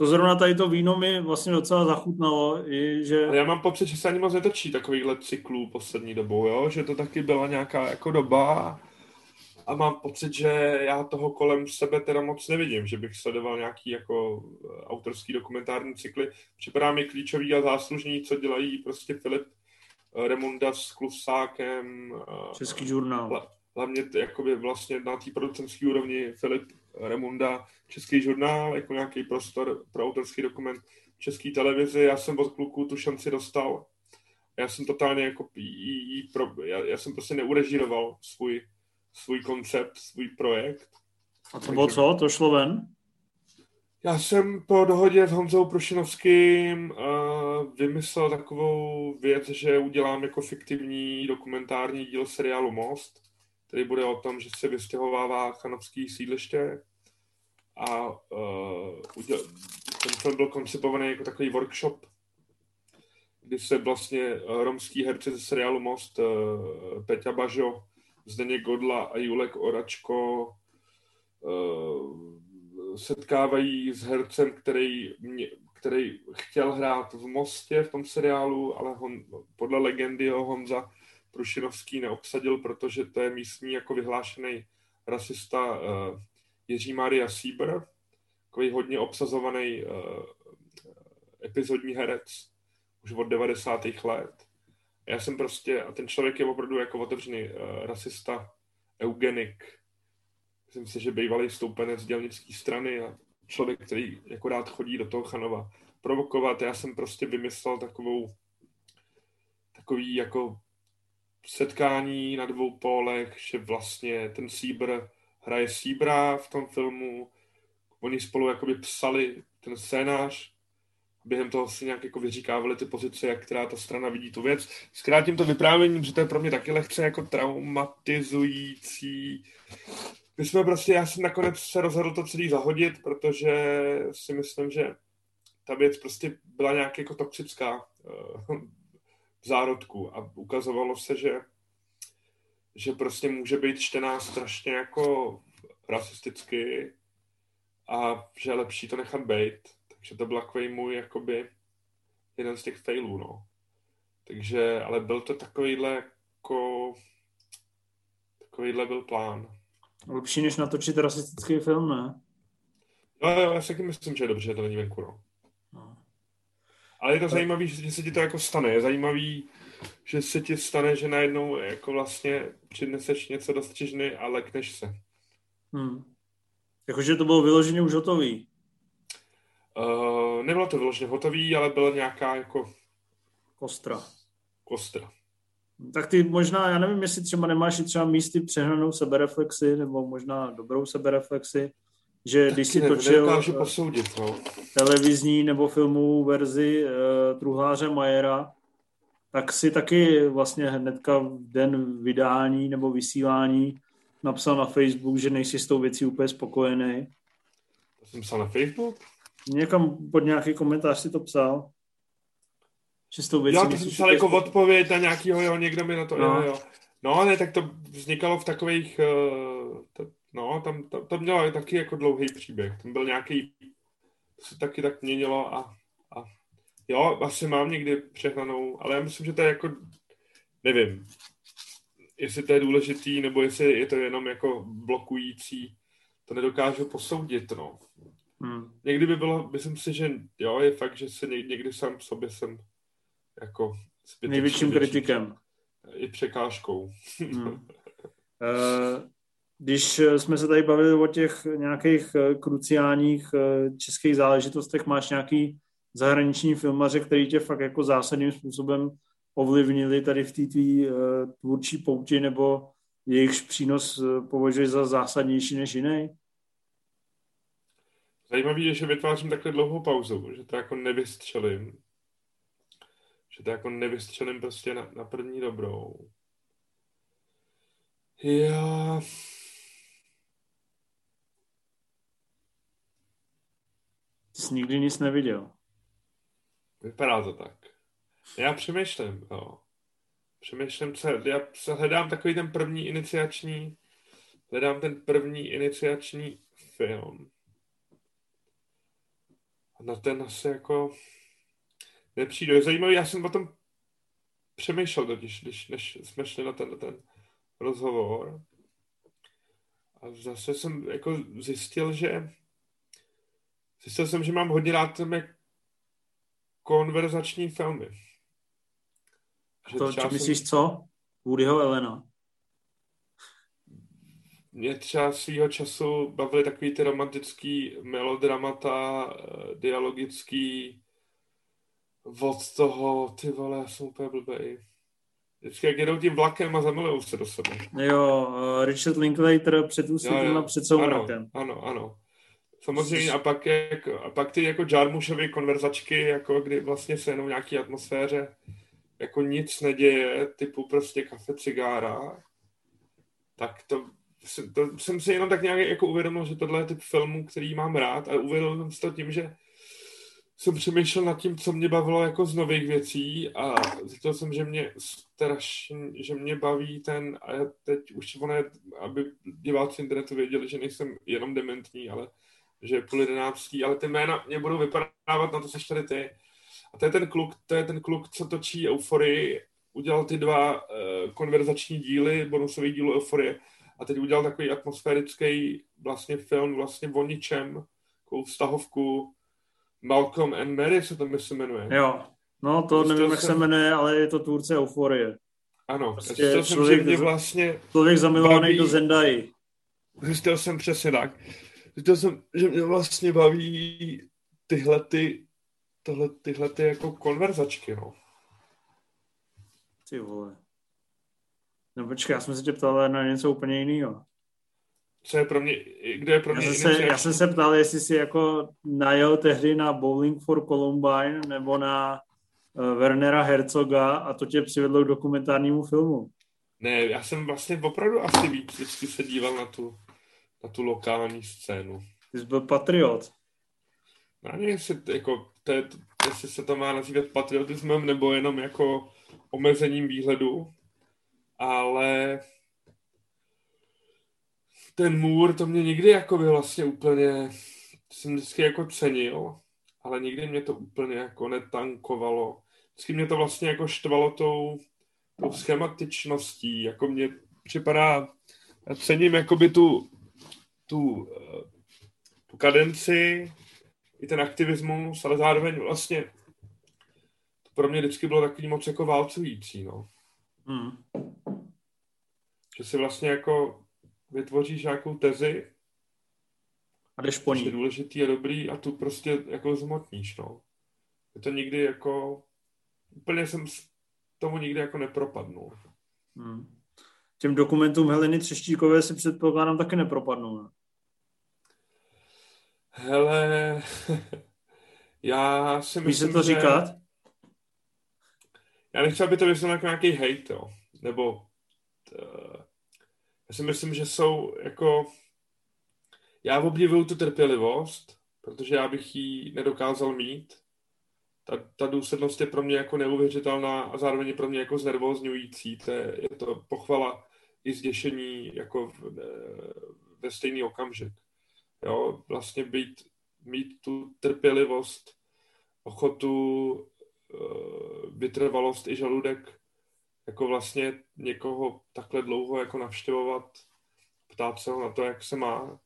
to zrovna tady to víno mi vlastně docela zachutnalo. I, že... Já mám pocit, že se ani moc netočí takovýhle cyklů poslední dobou, jo? že to taky byla nějaká jako doba a mám pocit, že já toho kolem sebe teda moc nevidím, že bych sledoval nějaký jako eh, autorský dokumentární cykly. Připadá mi klíčový a záslužný, co dělají prostě Filip Remunda s Klusákem. Eh, Český žurnál. Hlavně jakoby vlastně na té producentské úrovni Filip Remunda Český žurnál, jako nějaký prostor pro autorský dokument České televizi. Já jsem od kluků tu šanci dostal. Já jsem totálně jako jí, jí pro, já, já, jsem prostě neurežíroval svůj, svůj koncept, svůj projekt. A to bylo co? To šlo ven? Já jsem po dohodě s Honzou Prošinovským uh, vymyslel takovou věc, že udělám jako fiktivní dokumentární díl seriálu Most, který bude o tom, že se vystěhovává chanovský sídliště. A uh, uděl, ten film byl koncipovaný jako takový workshop, kdy se vlastně romský herci ze seriálu Most, uh, Peťa Bažo, Zdeněk Godla a Julek Oračko uh, setkávají s hercem, který, mě, který chtěl hrát v Mostě v tom seriálu, ale hon, podle legendy ho Honza Prušinovský neobsadil, protože to je místní jako vyhlášený rasista uh, Jiří Maria Sieber, takový hodně obsazovaný uh, epizodní herec už od 90. let. Já jsem prostě, a ten člověk je opravdu jako otevřený uh, rasista, eugenik, myslím si, že bývalý stoupenec dělnické strany a člověk, který jako rád chodí do toho Chanova provokovat. Já jsem prostě vymyslel takovou takový jako setkání na dvou pólech, že vlastně ten Síbr hraje Síbra v tom filmu, oni spolu jakoby psali ten scénář, během toho si nějak jako vyříkávali ty pozice, jak která ta strana vidí tu věc. Zkrátím to vyprávěním, že to je pro mě taky lehce jako traumatizující my jsme prostě, já jsem nakonec se rozhodl to celý zahodit, protože si myslím, že ta věc prostě byla nějak jako toxická uh, v zárodku a ukazovalo se, že že prostě může být čtená strašně jako rasisticky a že je lepší to nechat být. Takže to byl takový můj jakoby jeden z těch failů, no. Takže, ale byl to takovýhle jako takovýhle byl plán. Lepší, než natočit rasistický film, ne? No, já si taky myslím, že je dobře, že to není venku, no. no. Ale je to tak. zajímavé, že se ti to jako stane. Je zajímavý, že se ti stane, že najednou jako vlastně přineseš něco do střižny a lekneš se. Hmm. Jakože to bylo vyloženě už hotový. Uh, nebylo to vyloženě hotový, ale byla nějaká jako... Kostra. Kostra. Tak ty možná, já nevím, jestli třeba nemáš i třeba místy přehnanou sebereflexi, nebo možná dobrou sebereflexi, že tak když si točil eh, posoudit, no. televizní nebo filmovou verzi uh, Truhláře Majera, tak si taky vlastně hnedka v den vydání nebo vysílání napsal na Facebook, že nejsi s tou věcí úplně spokojený. To jsem psal na Facebook? Někam pod nějaký komentář si to psal. Čistou věcí. Jo, to jsem psal jako odpověď na nějakýho, jo, někdo mi na to, no. jo, jo. No, ne, tak to vznikalo v takových, uh, to, no, tam to, to mělo taky jako dlouhý příběh. Tam byl nějaký, to se taky tak měnilo a, a jo, asi mám někdy přehnanou, ale já myslím, že to je jako, nevím, jestli to je důležitý, nebo jestli je to jenom jako blokující, to nedokážu posoudit, no. Hmm. Někdy by bylo, myslím si, že jo, je fakt, že se někdy sám v sobě jsem jako největším kritikem. I překážkou. Hmm. Eh, když jsme se tady bavili o těch nějakých eh, kruciálních eh, českých záležitostech, máš nějaký zahraniční filmaře, který tě fakt jako zásadním způsobem ovlivnili tady v té tvůrčí pouti, nebo jejichž přínos považuješ za zásadnější než jiný? Zajímavý je, že vytvářím takhle dlouhou pauzu, že to jako nevystřelím že to jako nevystřelím prostě na, na první dobrou. Já... Ty jsi nikdy nic neviděl. Vypadá to tak. Já přemýšlím, jo. Přemýšlím, co, já se hledám takový ten první iniciační, hledám ten první iniciační film. A na ten asi jako, nepřijde. Je zajímavý, já jsem o tom přemýšlel totiž, když, než jsme šli na ten, ten rozhovor. A zase jsem jako zjistil, že zjistil jsem, že mám hodně rád tam konverzační filmy. Že to, či myslíš jsem... co? Woodyho Elena. Mě třeba svýho času bavily takový ty romantický melodramata, eh, dialogický, od toho, ty vole, já jsem úplně blbej. Vždycky jak jedou tím vlakem a zamilujou se do sebe. Jo, uh, Richard Linklater před úsvitem a před soumrakem. Ano, ano, ano. Samozřejmě a pak, jak, a pak ty jako Jarmušovy konverzačky, jako kdy vlastně se jenom v nějaký atmosféře jako nic neděje, typu prostě kafe, cigára, tak to, to jsem si jenom tak nějak jako uvědomil, že tohle je typ filmů, který mám rád a uvědomil jsem si to tím, že jsem přemýšlel nad tím, co mě bavilo jako z nových věcí a zjistil jsem, že mě strašně, že mě baví ten, a já teď už ono je, aby diváci internetu věděli, že nejsem jenom dementní, ale že je půl jedenáctý, ale ty jména mě budou vypadávat na to, seš tady ty. A to je ten kluk, to je ten kluk, co točí Euforii, udělal ty dva uh, konverzační díly, bonusový díl Euforie, a teď udělal takový atmosférický vlastně film vlastně o ničem, takovou vztahovku, Malcolm and Mary se to myslím jmenuje. Jo, no to Zjistil nevím, jak se jmenuje, ale je to tvůrce Euforie. Ano, prostě to jsem, že mě vlastně člověk zamilovaný baví, do Zendai. Zjistil jsem přesně tak. Zjistil jsem, že mě vlastně baví tyhle ty, tohle, tyhle ty jako konverzačky, no. Ty vole. No počkej, já jsem se tě ptal na něco úplně jiného co je pro mě, kde je pro mě já jsem, se, já jsem se ptal, jestli jsi jako najel tehdy na Bowling for Columbine nebo na uh, Wernera Herzoga a to tě přivedlo k dokumentárnímu filmu. Ne, já jsem vlastně opravdu asi víc vždycky se díval na tu, na tu lokální scénu. Ty jsi byl patriot. Já nevím, jestli, jako, to je, jestli se to má nazývat patriotismem nebo jenom jako omezením výhledu, ale ten můr, to mě nikdy jako by vlastně úplně, jsem vždycky jako cenil, ale nikdy mě to úplně jako netankovalo. Vždycky mě to vlastně jako štvalo tou, tou schematičností, jako mě připadá, já cením jakoby tu, tu, eh, tu kadenci, i ten aktivismus, ale zároveň vlastně to pro mě vždycky bylo takový moc jako válcující, no. Hmm. Že si vlastně jako vytvoříš nějakou tezi a jdeš po ní. Je důležitý a dobrý a tu prostě jako zmotníš, no. Je to nikdy jako, úplně jsem tomu nikdy jako nepropadnul. Hmm. Těm dokumentům Heleny Třeštíkové si předpokládám taky nepropadnou, ne? Hele, já si myslím, se to že... říkat? Já nechci, aby to vyznělo jako nějaký hate, jo. Nebo t... Já si myslím, že jsou jako... Já obdivuju tu trpělivost, protože já bych ji nedokázal mít. Ta, ta důslednost je pro mě jako neuvěřitelná a zároveň je pro mě jako znervozňující. To je, je to pochvala i zděšení jako v, ve stejný okamžik. Jo, vlastně být, mít tu trpělivost, ochotu, eh, vytrvalost i žaludek jako vlastně někoho takhle dlouho jako navštěvovat, ptát se ho na to, jak se má,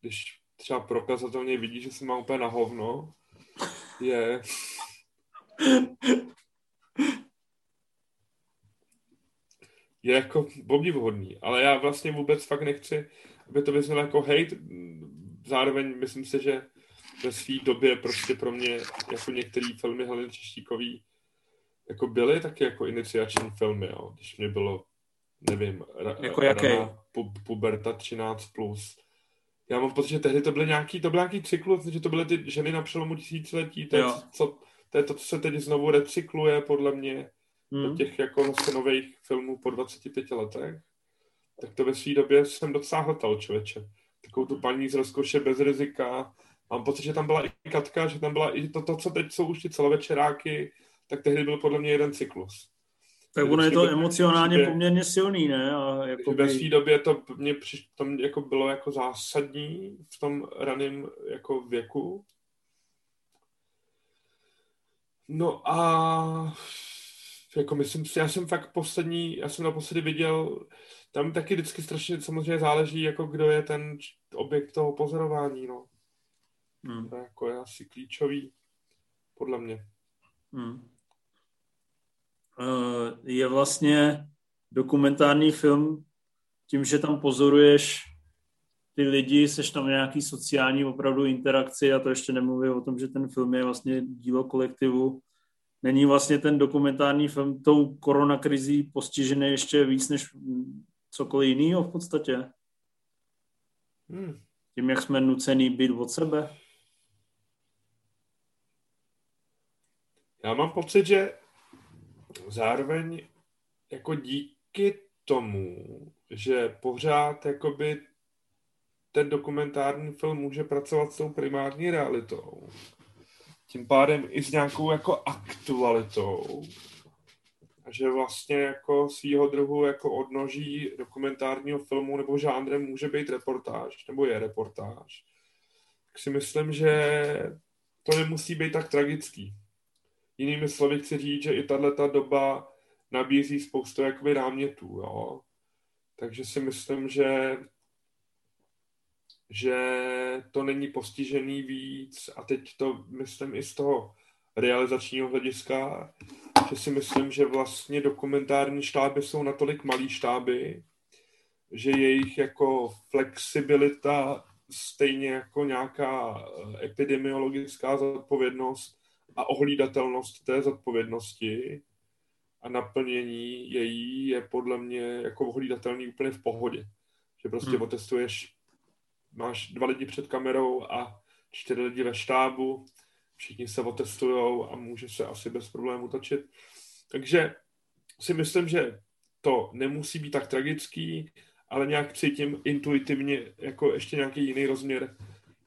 když třeba prokazatelně vidí, že se má úplně na hovno, je... je jako obdivuhodný, ale já vlastně vůbec fakt nechci, aby to vyznělo jako hate, zároveň myslím si, že ve své době prostě pro mě jako některé filmy Heleny Češtíkový jako byly taky jako iniciační filmy, jo, když mě bylo, nevím, ra, jako jaký? Pu, puberta 13+. Plus. Já mám pocit, že tehdy to byly nějaký, to byl nějaký cyklus, že to byly ty ženy na přelomu tisíciletí, to je, co, to je to, co se teď znovu recykluje, podle mě, hmm. do těch jako zase nových filmů po 25 letech. Tak to ve své době jsem docela hltal, člověče. Takovou tu paní z rozkoše bez rizika. Mám pocit, že tam byla i Katka, že tam byla i to, to co teď jsou už ty celovečeráky, tak tehdy byl podle mě jeden cyklus. Tak ono je to emocionálně přijde, poměrně silný, ne? A jako. Ve své době to mě přiš, to mě jako bylo jako zásadní v tom raném jako věku. No a jako myslím si, já jsem fakt poslední, já jsem naposledy viděl, tam taky vždycky strašně samozřejmě záleží, jako kdo je ten objekt toho pozorování, no. Hmm. To je jako je asi klíčový, podle mě. Hmm. Eh, je vlastně dokumentární film tím, že tam pozoruješ ty lidi, seš tam nějaký sociální opravdu interakci a to ještě nemluvím o tom, že ten film je vlastně dílo kolektivu. Není vlastně ten dokumentární film tou koronakrizí postižený ještě víc než cokoliv jiného v podstatě? Hmm. tím, jak jsme nucený být od sebe? Já mám pocit, že zároveň jako díky tomu, že pořád jakoby ten dokumentární film může pracovat s tou primární realitou, tím pádem i s nějakou jako aktualitou, a že vlastně jako svýho druhu jako odnoží dokumentárního filmu nebo žánrem může být reportáž, nebo je reportáž, tak si myslím, že to nemusí být tak tragický. Jinými slovy chci říct, že i tato doba nabízí spoustu jakoby námětů, jo. Takže si myslím, že že to není postižený víc a teď to myslím i z toho realizačního hlediska, že si myslím, že vlastně dokumentární štáby jsou natolik malý štáby, že jejich jako flexibilita stejně jako nějaká epidemiologická zodpovědnost a ohlídatelnost té zodpovědnosti a naplnění její je podle mě jako ohlídatelný úplně v pohodě. Že prostě hmm. otestuješ, máš dva lidi před kamerou a čtyři lidi ve štábu, všichni se otestujou a může se asi bez problémů točit. Takže si myslím, že to nemusí být tak tragický, ale nějak cítím intuitivně jako ještě nějaký jiný rozměr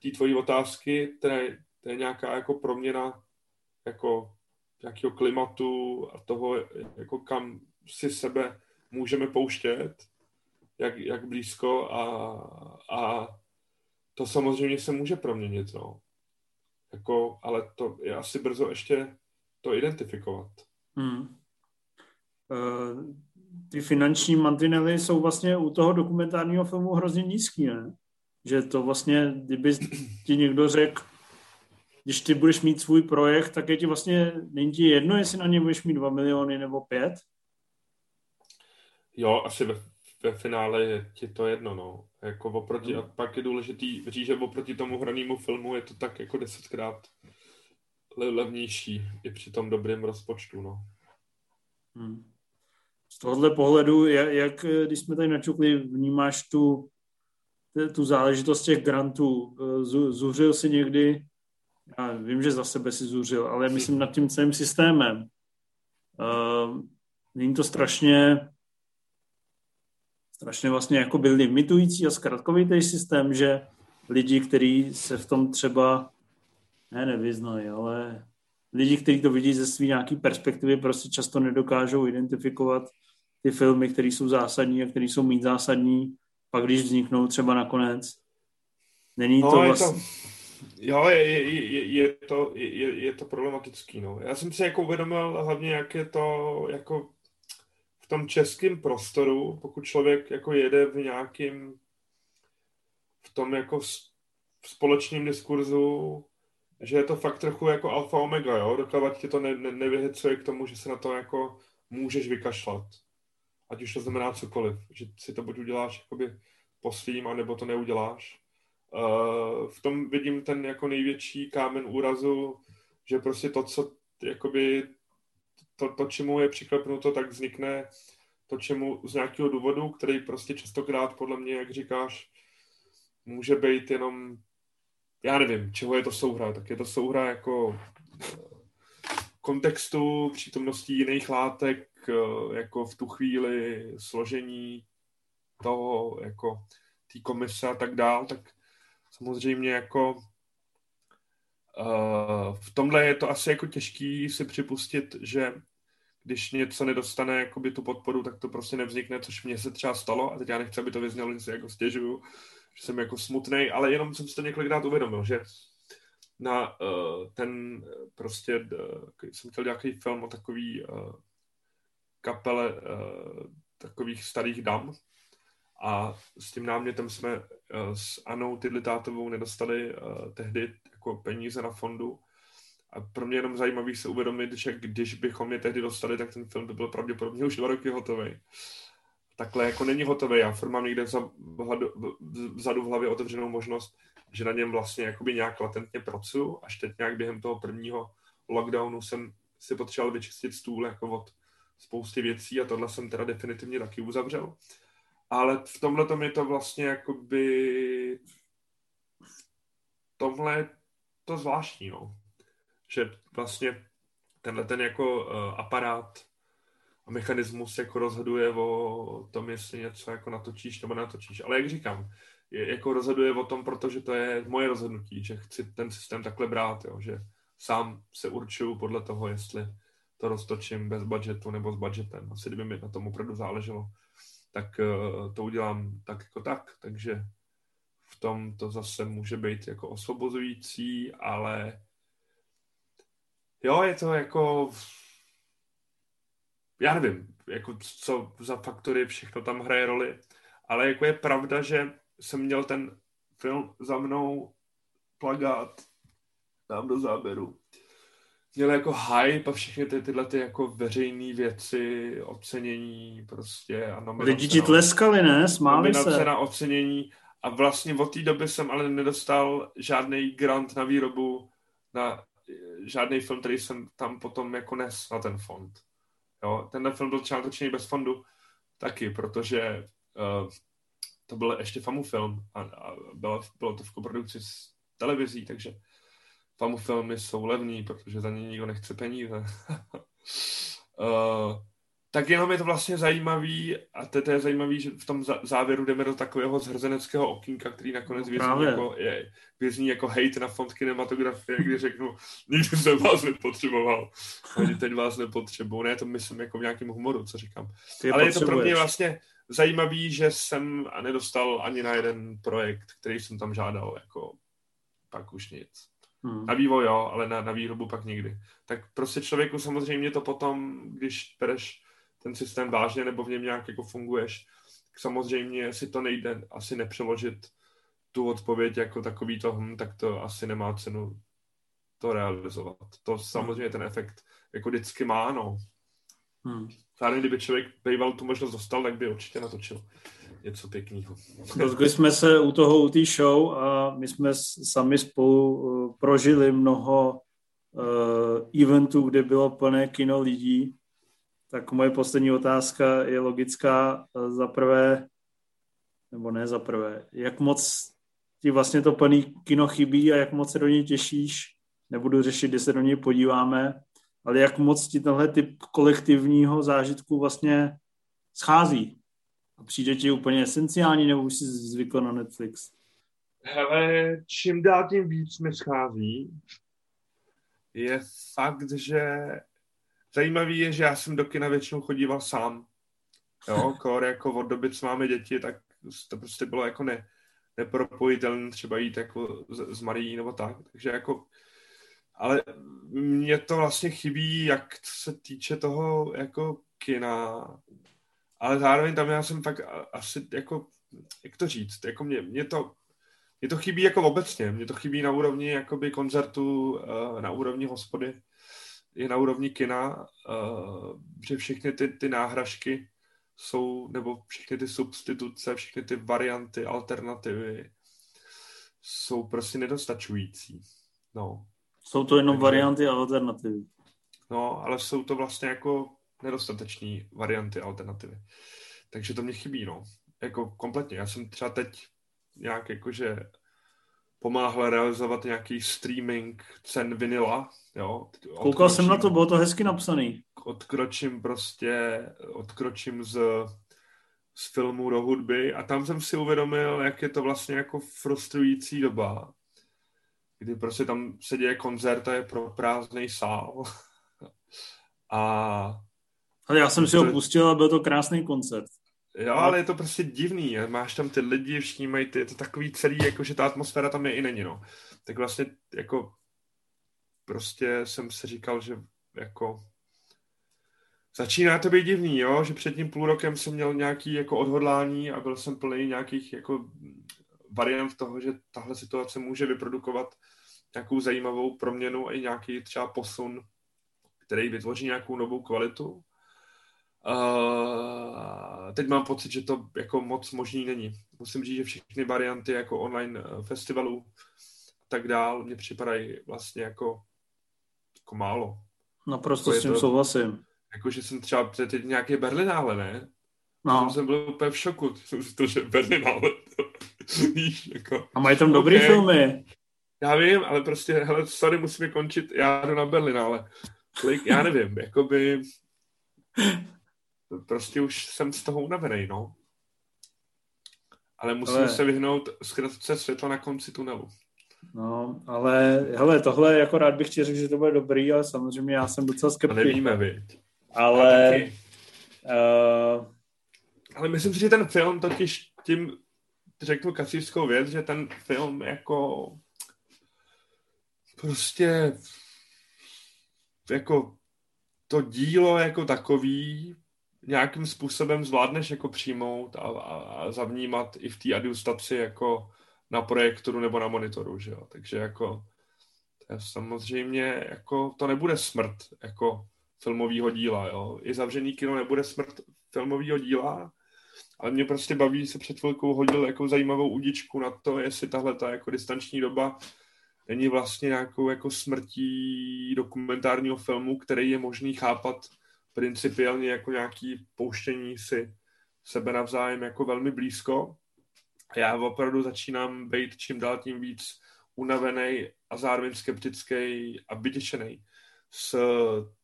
té tvojí otázky, které to je nějaká jako proměna jako nějakého klimatu a toho, jako kam si sebe můžeme pouštět, jak, jak blízko a, a to samozřejmě se může proměnit, no. Jako, ale to je asi brzo ještě to identifikovat. Hmm. Uh, ty finanční mantinely jsou vlastně u toho dokumentárního filmu hrozně nízký, ne? Že to vlastně, kdyby ti někdo řekl, když ty budeš mít svůj projekt, tak je ti vlastně, není ti jedno, jestli na ně budeš mít 2 miliony nebo 5? Jo, asi ve, ve finále je ti to jedno, no. Jako oproti, hmm. a pak je důležitý říct, že oproti tomu hranému filmu je to tak jako desetkrát levnější i při tom dobrém rozpočtu, no. Hmm. Z tohohle pohledu, jak, jak když jsme tady načukli, vnímáš tu, tu záležitost těch grantů? Zuřil si někdy já vím, že za sebe si zuřil, ale myslím nad tím celým systémem. Uh, není to strašně strašně vlastně jako byl limitující a zkratkovitý systém, že lidi, kteří se v tom třeba ne, nevyznají, ale lidi, kteří to vidí ze své nějaké perspektivy, prostě často nedokážou identifikovat ty filmy, které jsou zásadní a které jsou mít zásadní, pak když vzniknou třeba nakonec. Není no, to vlastně... To Jo, je, je, je, to, je, je to problematický, no. Já jsem si jako uvědomil hlavně, jak je to jako v tom českém prostoru, pokud člověk jako jede v nějakým v tom jako v společném diskurzu, že je to fakt trochu jako alfa omega, jo, dokávat tě to ne, ne, nevyhecuje k tomu, že se na to jako můžeš vykašlat. Ať už to znamená cokoliv, že si to buď uděláš jakoby po svým, anebo to neuděláš. Uh, v tom vidím ten jako největší kámen úrazu, že prostě to, co jakoby to, to, čemu je přiklepnuto, tak vznikne to, čemu z nějakého důvodu, který prostě častokrát podle mě, jak říkáš, může být jenom, já nevím, čeho je to souhra, tak je to souhra jako eh, kontextu, přítomností jiných látek, eh, jako v tu chvíli složení toho, jako té komise a tak dál, tak samozřejmě jako uh, v tomhle je to asi jako těžký si připustit, že když něco nedostane jakoby tu podporu, tak to prostě nevznikne, což mně se třeba stalo a teď já nechci, aby to vyznělo, že se jako stěžuju, že jsem jako smutný, ale jenom jsem si to několikrát uvědomil, že na uh, ten prostě, uh, jsem chtěl nějaký film o takový uh, kapele uh, takových starých dam, a s tím námětem jsme uh, s Anou Tidlitátovou nedostali uh, tehdy jako peníze na fondu. A pro mě jenom zajímavý se uvědomit, že když bychom je tehdy dostali, tak ten film by byl pravděpodobně už dva roky hotový. Takhle jako není hotový. Já furt mám někde vzadu v hlavě otevřenou možnost, že na něm vlastně jakoby nějak latentně pracuju. Až teď nějak během toho prvního lockdownu jsem si potřeboval vyčistit stůl jako od spousty věcí a tohle jsem teda definitivně taky uzavřel ale v tomhle tom je to vlastně jakoby tomhle je to zvláštní, no. Že vlastně tenhle ten jako uh, aparát a mechanismus jako rozhoduje o tom, jestli něco jako natočíš nebo natočíš. Ale jak říkám, je, jako rozhoduje o tom, protože to je moje rozhodnutí, že chci ten systém takhle brát, jo, že sám se určuju podle toho, jestli to roztočím bez budgetu nebo s budgetem. Asi kdyby mi na tom opravdu záleželo, tak uh, to udělám tak jako tak. Takže v tom to zase může být jako osvobozující, ale jo, je to jako já nevím, jako co za faktory všechno tam hraje roli, ale jako je pravda, že jsem měl ten film za mnou plagát dám do záběru. Měl jako hype a všechny ty, tyhle ty jako veřejné věci, ocenění prostě a nominace. Lidi ti tleskali, ne? Smáli se. na ocenění a vlastně od té doby jsem ale nedostal žádný grant na výrobu, na žádný film, který jsem tam potom jako nes na ten fond. Jo, tenhle film byl třeba bez fondu taky, protože uh, to byl ještě FAMU film a, a bylo, bylo to v koprodukci s televizí, takže FAMU filmy jsou levný, protože za ně nikdo nechce peníze. uh, tak jenom je to vlastně zajímavý a to, to je zajímavý, že v tom závěru jdeme do takového zhrzeneckého okýnka, který nakonec vězní jako, je, vězní jako hate na fond kinematografie, kdy řeknu, nikdy jsem vás nepotřeboval, ani teď vás nepotřebuju. Ne, to myslím jako v nějakém humoru, co říkám. Ty Ale je to pro mě vlastně zajímavý, že jsem nedostal ani na jeden projekt, který jsem tam žádal, jako pak už nic. Hmm. Na vývoj jo, ale na, na výrobu pak nikdy. Tak prostě člověku samozřejmě to potom, když bereš ten systém vážně nebo v něm nějak jako funguješ, tak samozřejmě si to nejde asi nepřeložit tu odpověď jako takový to, hm, tak to asi nemá cenu to realizovat. To samozřejmě ten efekt jako vždycky má, no. Hmm. Zároveň, kdyby člověk býval tu možnost dostal, tak by určitě natočil něco pěkného. Rozgli jsme se u toho, u té show a my jsme sami spolu uh, prožili mnoho uh, eventů, kde bylo plné kino lidí tak moje poslední otázka je logická. Za prvé, nebo ne za prvé, jak moc ti vlastně to plný kino chybí a jak moc se do něj těšíš? Nebudu řešit, kdy se do něj podíváme, ale jak moc ti tenhle typ kolektivního zážitku vlastně schází? A přijde ti úplně esenciální, nebo už jsi zvykl na Netflix? Hele, čím dál tím víc mi schází, je fakt, že Zajímavý je, že já jsem do kina většinou chodíval sám. Jo, kor, jako od doby, co máme děti, tak to prostě bylo jako ne, nepropojitelné třeba jít jako z, z Marí nebo tak. Takže jako, ale mně to vlastně chybí, jak se týče toho jako kina, ale zároveň tam já jsem fakt asi jako, jak to říct, jako mě, mě to mě to chybí jako obecně, mě to chybí na úrovni jakoby koncertu, eh, na úrovni hospody, je na úrovni kina, uh, že všechny ty, ty náhražky jsou, nebo všechny ty substituce, všechny ty varianty, alternativy jsou prostě nedostačující. No. Jsou to jenom Takže, varianty a alternativy. No, ale jsou to vlastně jako nedostateční varianty alternativy. Takže to mě chybí, no. Jako kompletně. Já jsem třeba teď nějak jakože pomáhal realizovat nějaký streaming cen vinila, jo. Koukal jsem na to, bylo to hezky napsaný. Odkročím prostě, odkročím z, z filmu do hudby a tam jsem si uvědomil, jak je to vlastně jako frustrující doba, kdy prostě tam se děje koncert a je pro prázdný sál. a ale já jsem si ho pustil a byl to krásný koncert. Jo, ale je to prostě divný. Máš tam ty lidi, všichni mají ty, je to takový celý, jako že ta atmosféra tam je i není, no. Tak vlastně jako prostě jsem si říkal, že jako začíná to být divný, jo, že před tím půl rokem jsem měl nějaký jako odhodlání a byl jsem plný nějakých jako variant toho, že tahle situace může vyprodukovat nějakou zajímavou proměnu a i nějaký třeba posun, který vytvoří nějakou novou kvalitu. Uh, teď mám pocit, že to jako moc možný není. Musím říct, že všechny varianty jako online eh, festivalů a tak dál mě připadají vlastně jako, jako málo. Naprosto jako s tím to, souhlasím. Jako, že jsem třeba teď nějaké Berlinále, ne? No. Jsem byl úplně v šoku. Jsem si to, že Berlinále. Víš, jako... A mají tam dobrý okay. filmy. Já vím, ale prostě, hele, sorry, musíme končit, já jdu na Berlin, ale já nevím, jakoby prostě už jsem z toho unavený, no. Ale musíme ale... se vyhnout zkratce světla na konci tunelu. No, ale hele, tohle jako rád bych ti řekl, že to bude dobrý, ale samozřejmě já jsem docela skeptik. To nevíme, vy. Ale... Uh... Ale myslím si, že ten film totiž tím řeknu kacířskou věc, že ten film jako prostě jako to dílo jako takový nějakým způsobem zvládneš jako přijmout a, a, a zavnímat i v té adjustaci jako na projektoru nebo na monitoru, že jo. Takže jako to je samozřejmě jako to nebude smrt jako filmového díla, jo. I zavřený kino nebude smrt filmového díla, ale mě prostě baví, se před chvilkou hodil jako zajímavou udičku na to, jestli tahle ta jako distanční doba není vlastně nějakou jako smrtí dokumentárního filmu, který je možný chápat principiálně jako nějaký pouštění si sebe navzájem jako velmi blízko. Já opravdu začínám být čím dál tím víc unavený a zároveň skeptický a vyděšený z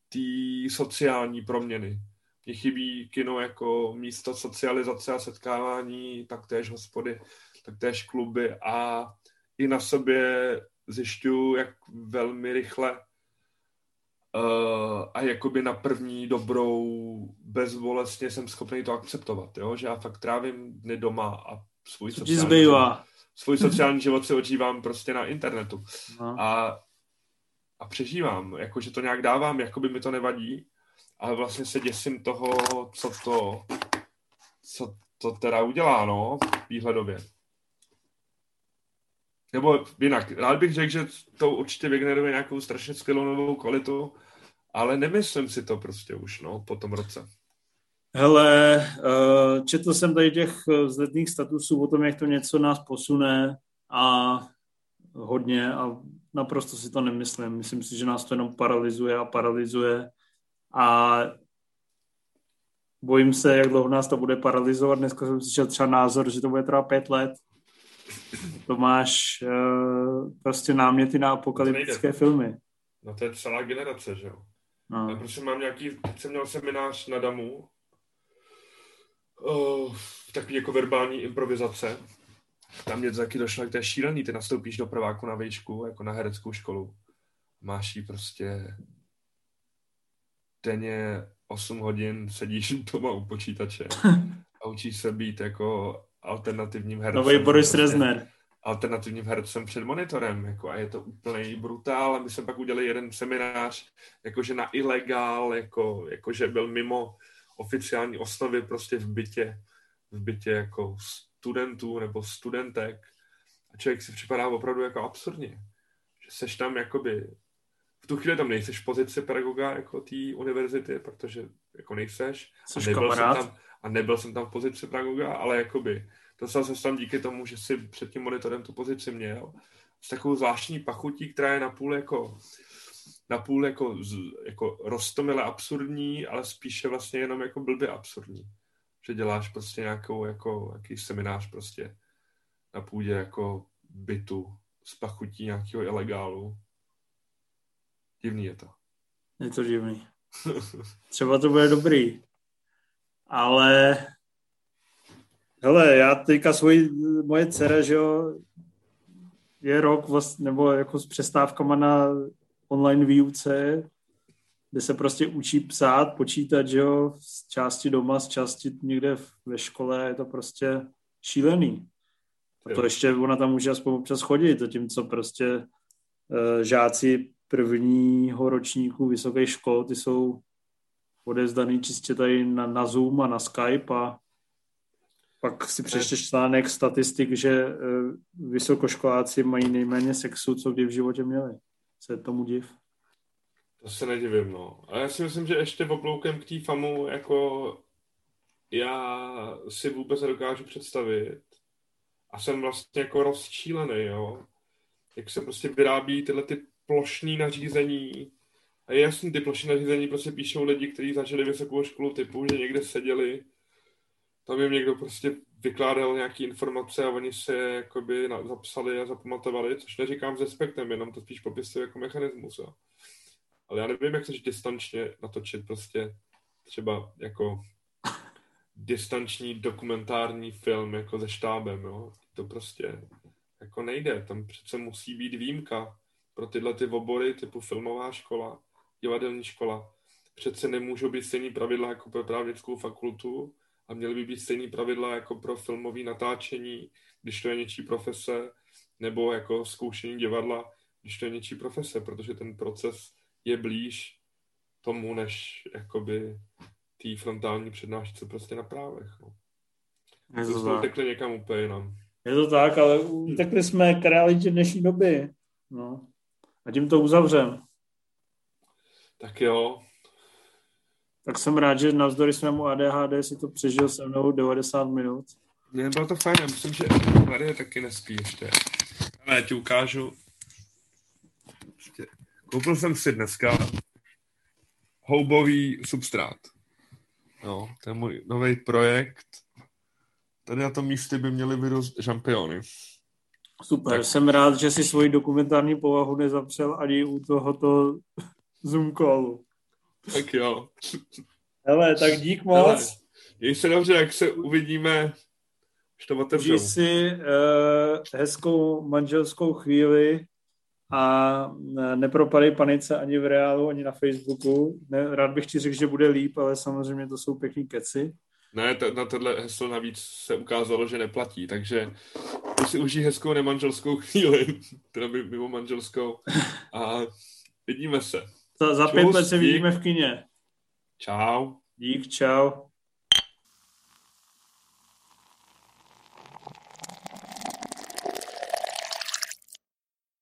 té sociální proměny. Mně chybí kino jako místo socializace a setkávání, taktéž hospody, taktéž kluby a i na sobě zjišťuju, jak velmi rychle uh, a jakoby na první dobrou bezbolestně jsem schopný to akceptovat, jo? že já fakt trávím dny doma a svůj Co sociální, život, svůj sociální život si ožívám prostě na internetu. No. A, a přežívám, jakože to nějak dávám, jakoby mi to nevadí, ale vlastně se děsím toho, co to, co to teda udělá, no, výhledově. Nebo jinak, rád bych řekl, že to určitě vygeneruje nějakou strašně skvělou novou kvalitu, ale nemyslím si to prostě už, no, po tom roce. Hele, uh, četl jsem tady těch eh, vzletných statusů o tom, jak to něco nás posune a hodně a naprosto si to nemyslím. Myslím si, že nás to jenom paralyzuje a paralyzuje a bojím se, jak dlouho nás to bude paralyzovat. Dneska jsem slyšel třeba názor, že to bude trvat pět let to máš uh, prostě náměty na apokalyptické filmy. No to je celá generace, že jo. No. Já prostě mám nějaký, teď jsem měl seminář na DAMu, uh, takový jako verbální improvizace. Tam mě to taky došlo, to je šílený, ty nastoupíš do prváku na výšku, jako na hereckou školu. Máš jí prostě denně 8 hodin sedíš doma u počítače a učíš se být jako alternativním hercem. Nový Boris Rezner. Alternativním hercem před monitorem. Jako, a je to úplný brutál. A my jsme pak udělali jeden seminář, jakože na ilegál, jako, jakože byl mimo oficiální osnovy prostě v bytě, v bytě jako studentů nebo studentek. A člověk si připadá opravdu jako absurdně. Že seš tam jakoby v tu chvíli tam nejseš v pozici pedagoga jako té univerzity, protože jako nejseš. Jsi a kamarád. Jsem tam, a nebyl jsem tam v pozici pedagoga, ale jakoby dostal jsem tam díky tomu, že si před tím monitorem tu pozici měl. S takovou zvláštní pachutí, která je napůl jako napůl jako, jako rostomile absurdní, ale spíše vlastně jenom jako blbě absurdní. Že děláš prostě nějakou jako, jaký seminář prostě na půdě jako bytu s pachutí nějakého ilegálu. Divný je to. Je to divný. Třeba to bude dobrý. Ale hele, já teďka svoji, moje dcera, že jo, je rok vlastně, nebo jako s přestávkama na online výuce, kde se prostě učí psát, počítat, že jo, z části doma, z části někde ve škole, je to prostě šílený. A to ještě ona tam může aspoň občas chodit, zatímco prostě uh, žáci prvního ročníku vysokých škol, ty jsou odezdaný čistě tady na, na Zoom a na Skype a pak si přečteš článek statistik, že uh, vysokoškoláci mají nejméně sexu, co kdy v životě měli. Se tomu div. To se nedivím, no. A já si myslím, že ještě obloukem k té famu, jako já si vůbec nedokážu představit a jsem vlastně jako rozčílený, jo. Jak se prostě vyrábí tyhle ty plošní nařízení, jasný, ty plošné nařízení prostě píšou lidi, kteří zažili vysokou školu typu, že někde seděli, tam jim někdo prostě vykládal nějaké informace a oni se jakoby zapsali a zapamatovali, což neříkám s respektem, jenom to spíš popisuje jako mechanismus. Jo. Ale já nevím, jak chceš distančně natočit prostě třeba jako distanční dokumentární film jako se štábem, jo. To prostě jako nejde. Tam přece musí být výjimka pro tyhle ty obory typu filmová škola, divadelní škola. Přece nemůžou být stejný pravidla jako pro právnickou fakultu a měly by být stejný pravidla jako pro filmové natáčení, když to je něčí profese, nebo jako zkoušení divadla, když to je něčí profese, protože ten proces je blíž tomu, než jakoby té frontální přednášce prostě na právech. No. Je to, to utekli někam úplně jinam. Je to tak, ale utekli jsme k realitě dnešní doby. No. A tím to uzavřem. Tak jo. Tak jsem rád, že navzdory svému ADHD si to přežil se mnou 90 minut. Ne, bylo to fajn, já myslím, že Marie taky nespí ještě. Ale já ti ukážu. Koupil jsem si dneska houbový substrát. No, to je můj nový projekt. Tady na tom místě by měly vyrůst žampiony. Super, tak. jsem rád, že si svoji dokumentární povahu nezapřel ani u tohoto Zoom callu. Tak jo. Hele, tak dík moc. Hele, jej se dobře, jak se uvidíme, už to otevřou. si uh, hezkou manželskou chvíli a nepropadej panice ani v reálu, ani na Facebooku. Ne, rád bych ti řekl, že bude líp, ale samozřejmě to jsou pěkný keci. Ne, to, na tohle heslo navíc se ukázalo, že neplatí, takže ty si užij hezkou nemanželskou chvíli, teda mimo manželskou a vidíme se. Za, za pět let se vidíme v kině. Čau. Dík, čau.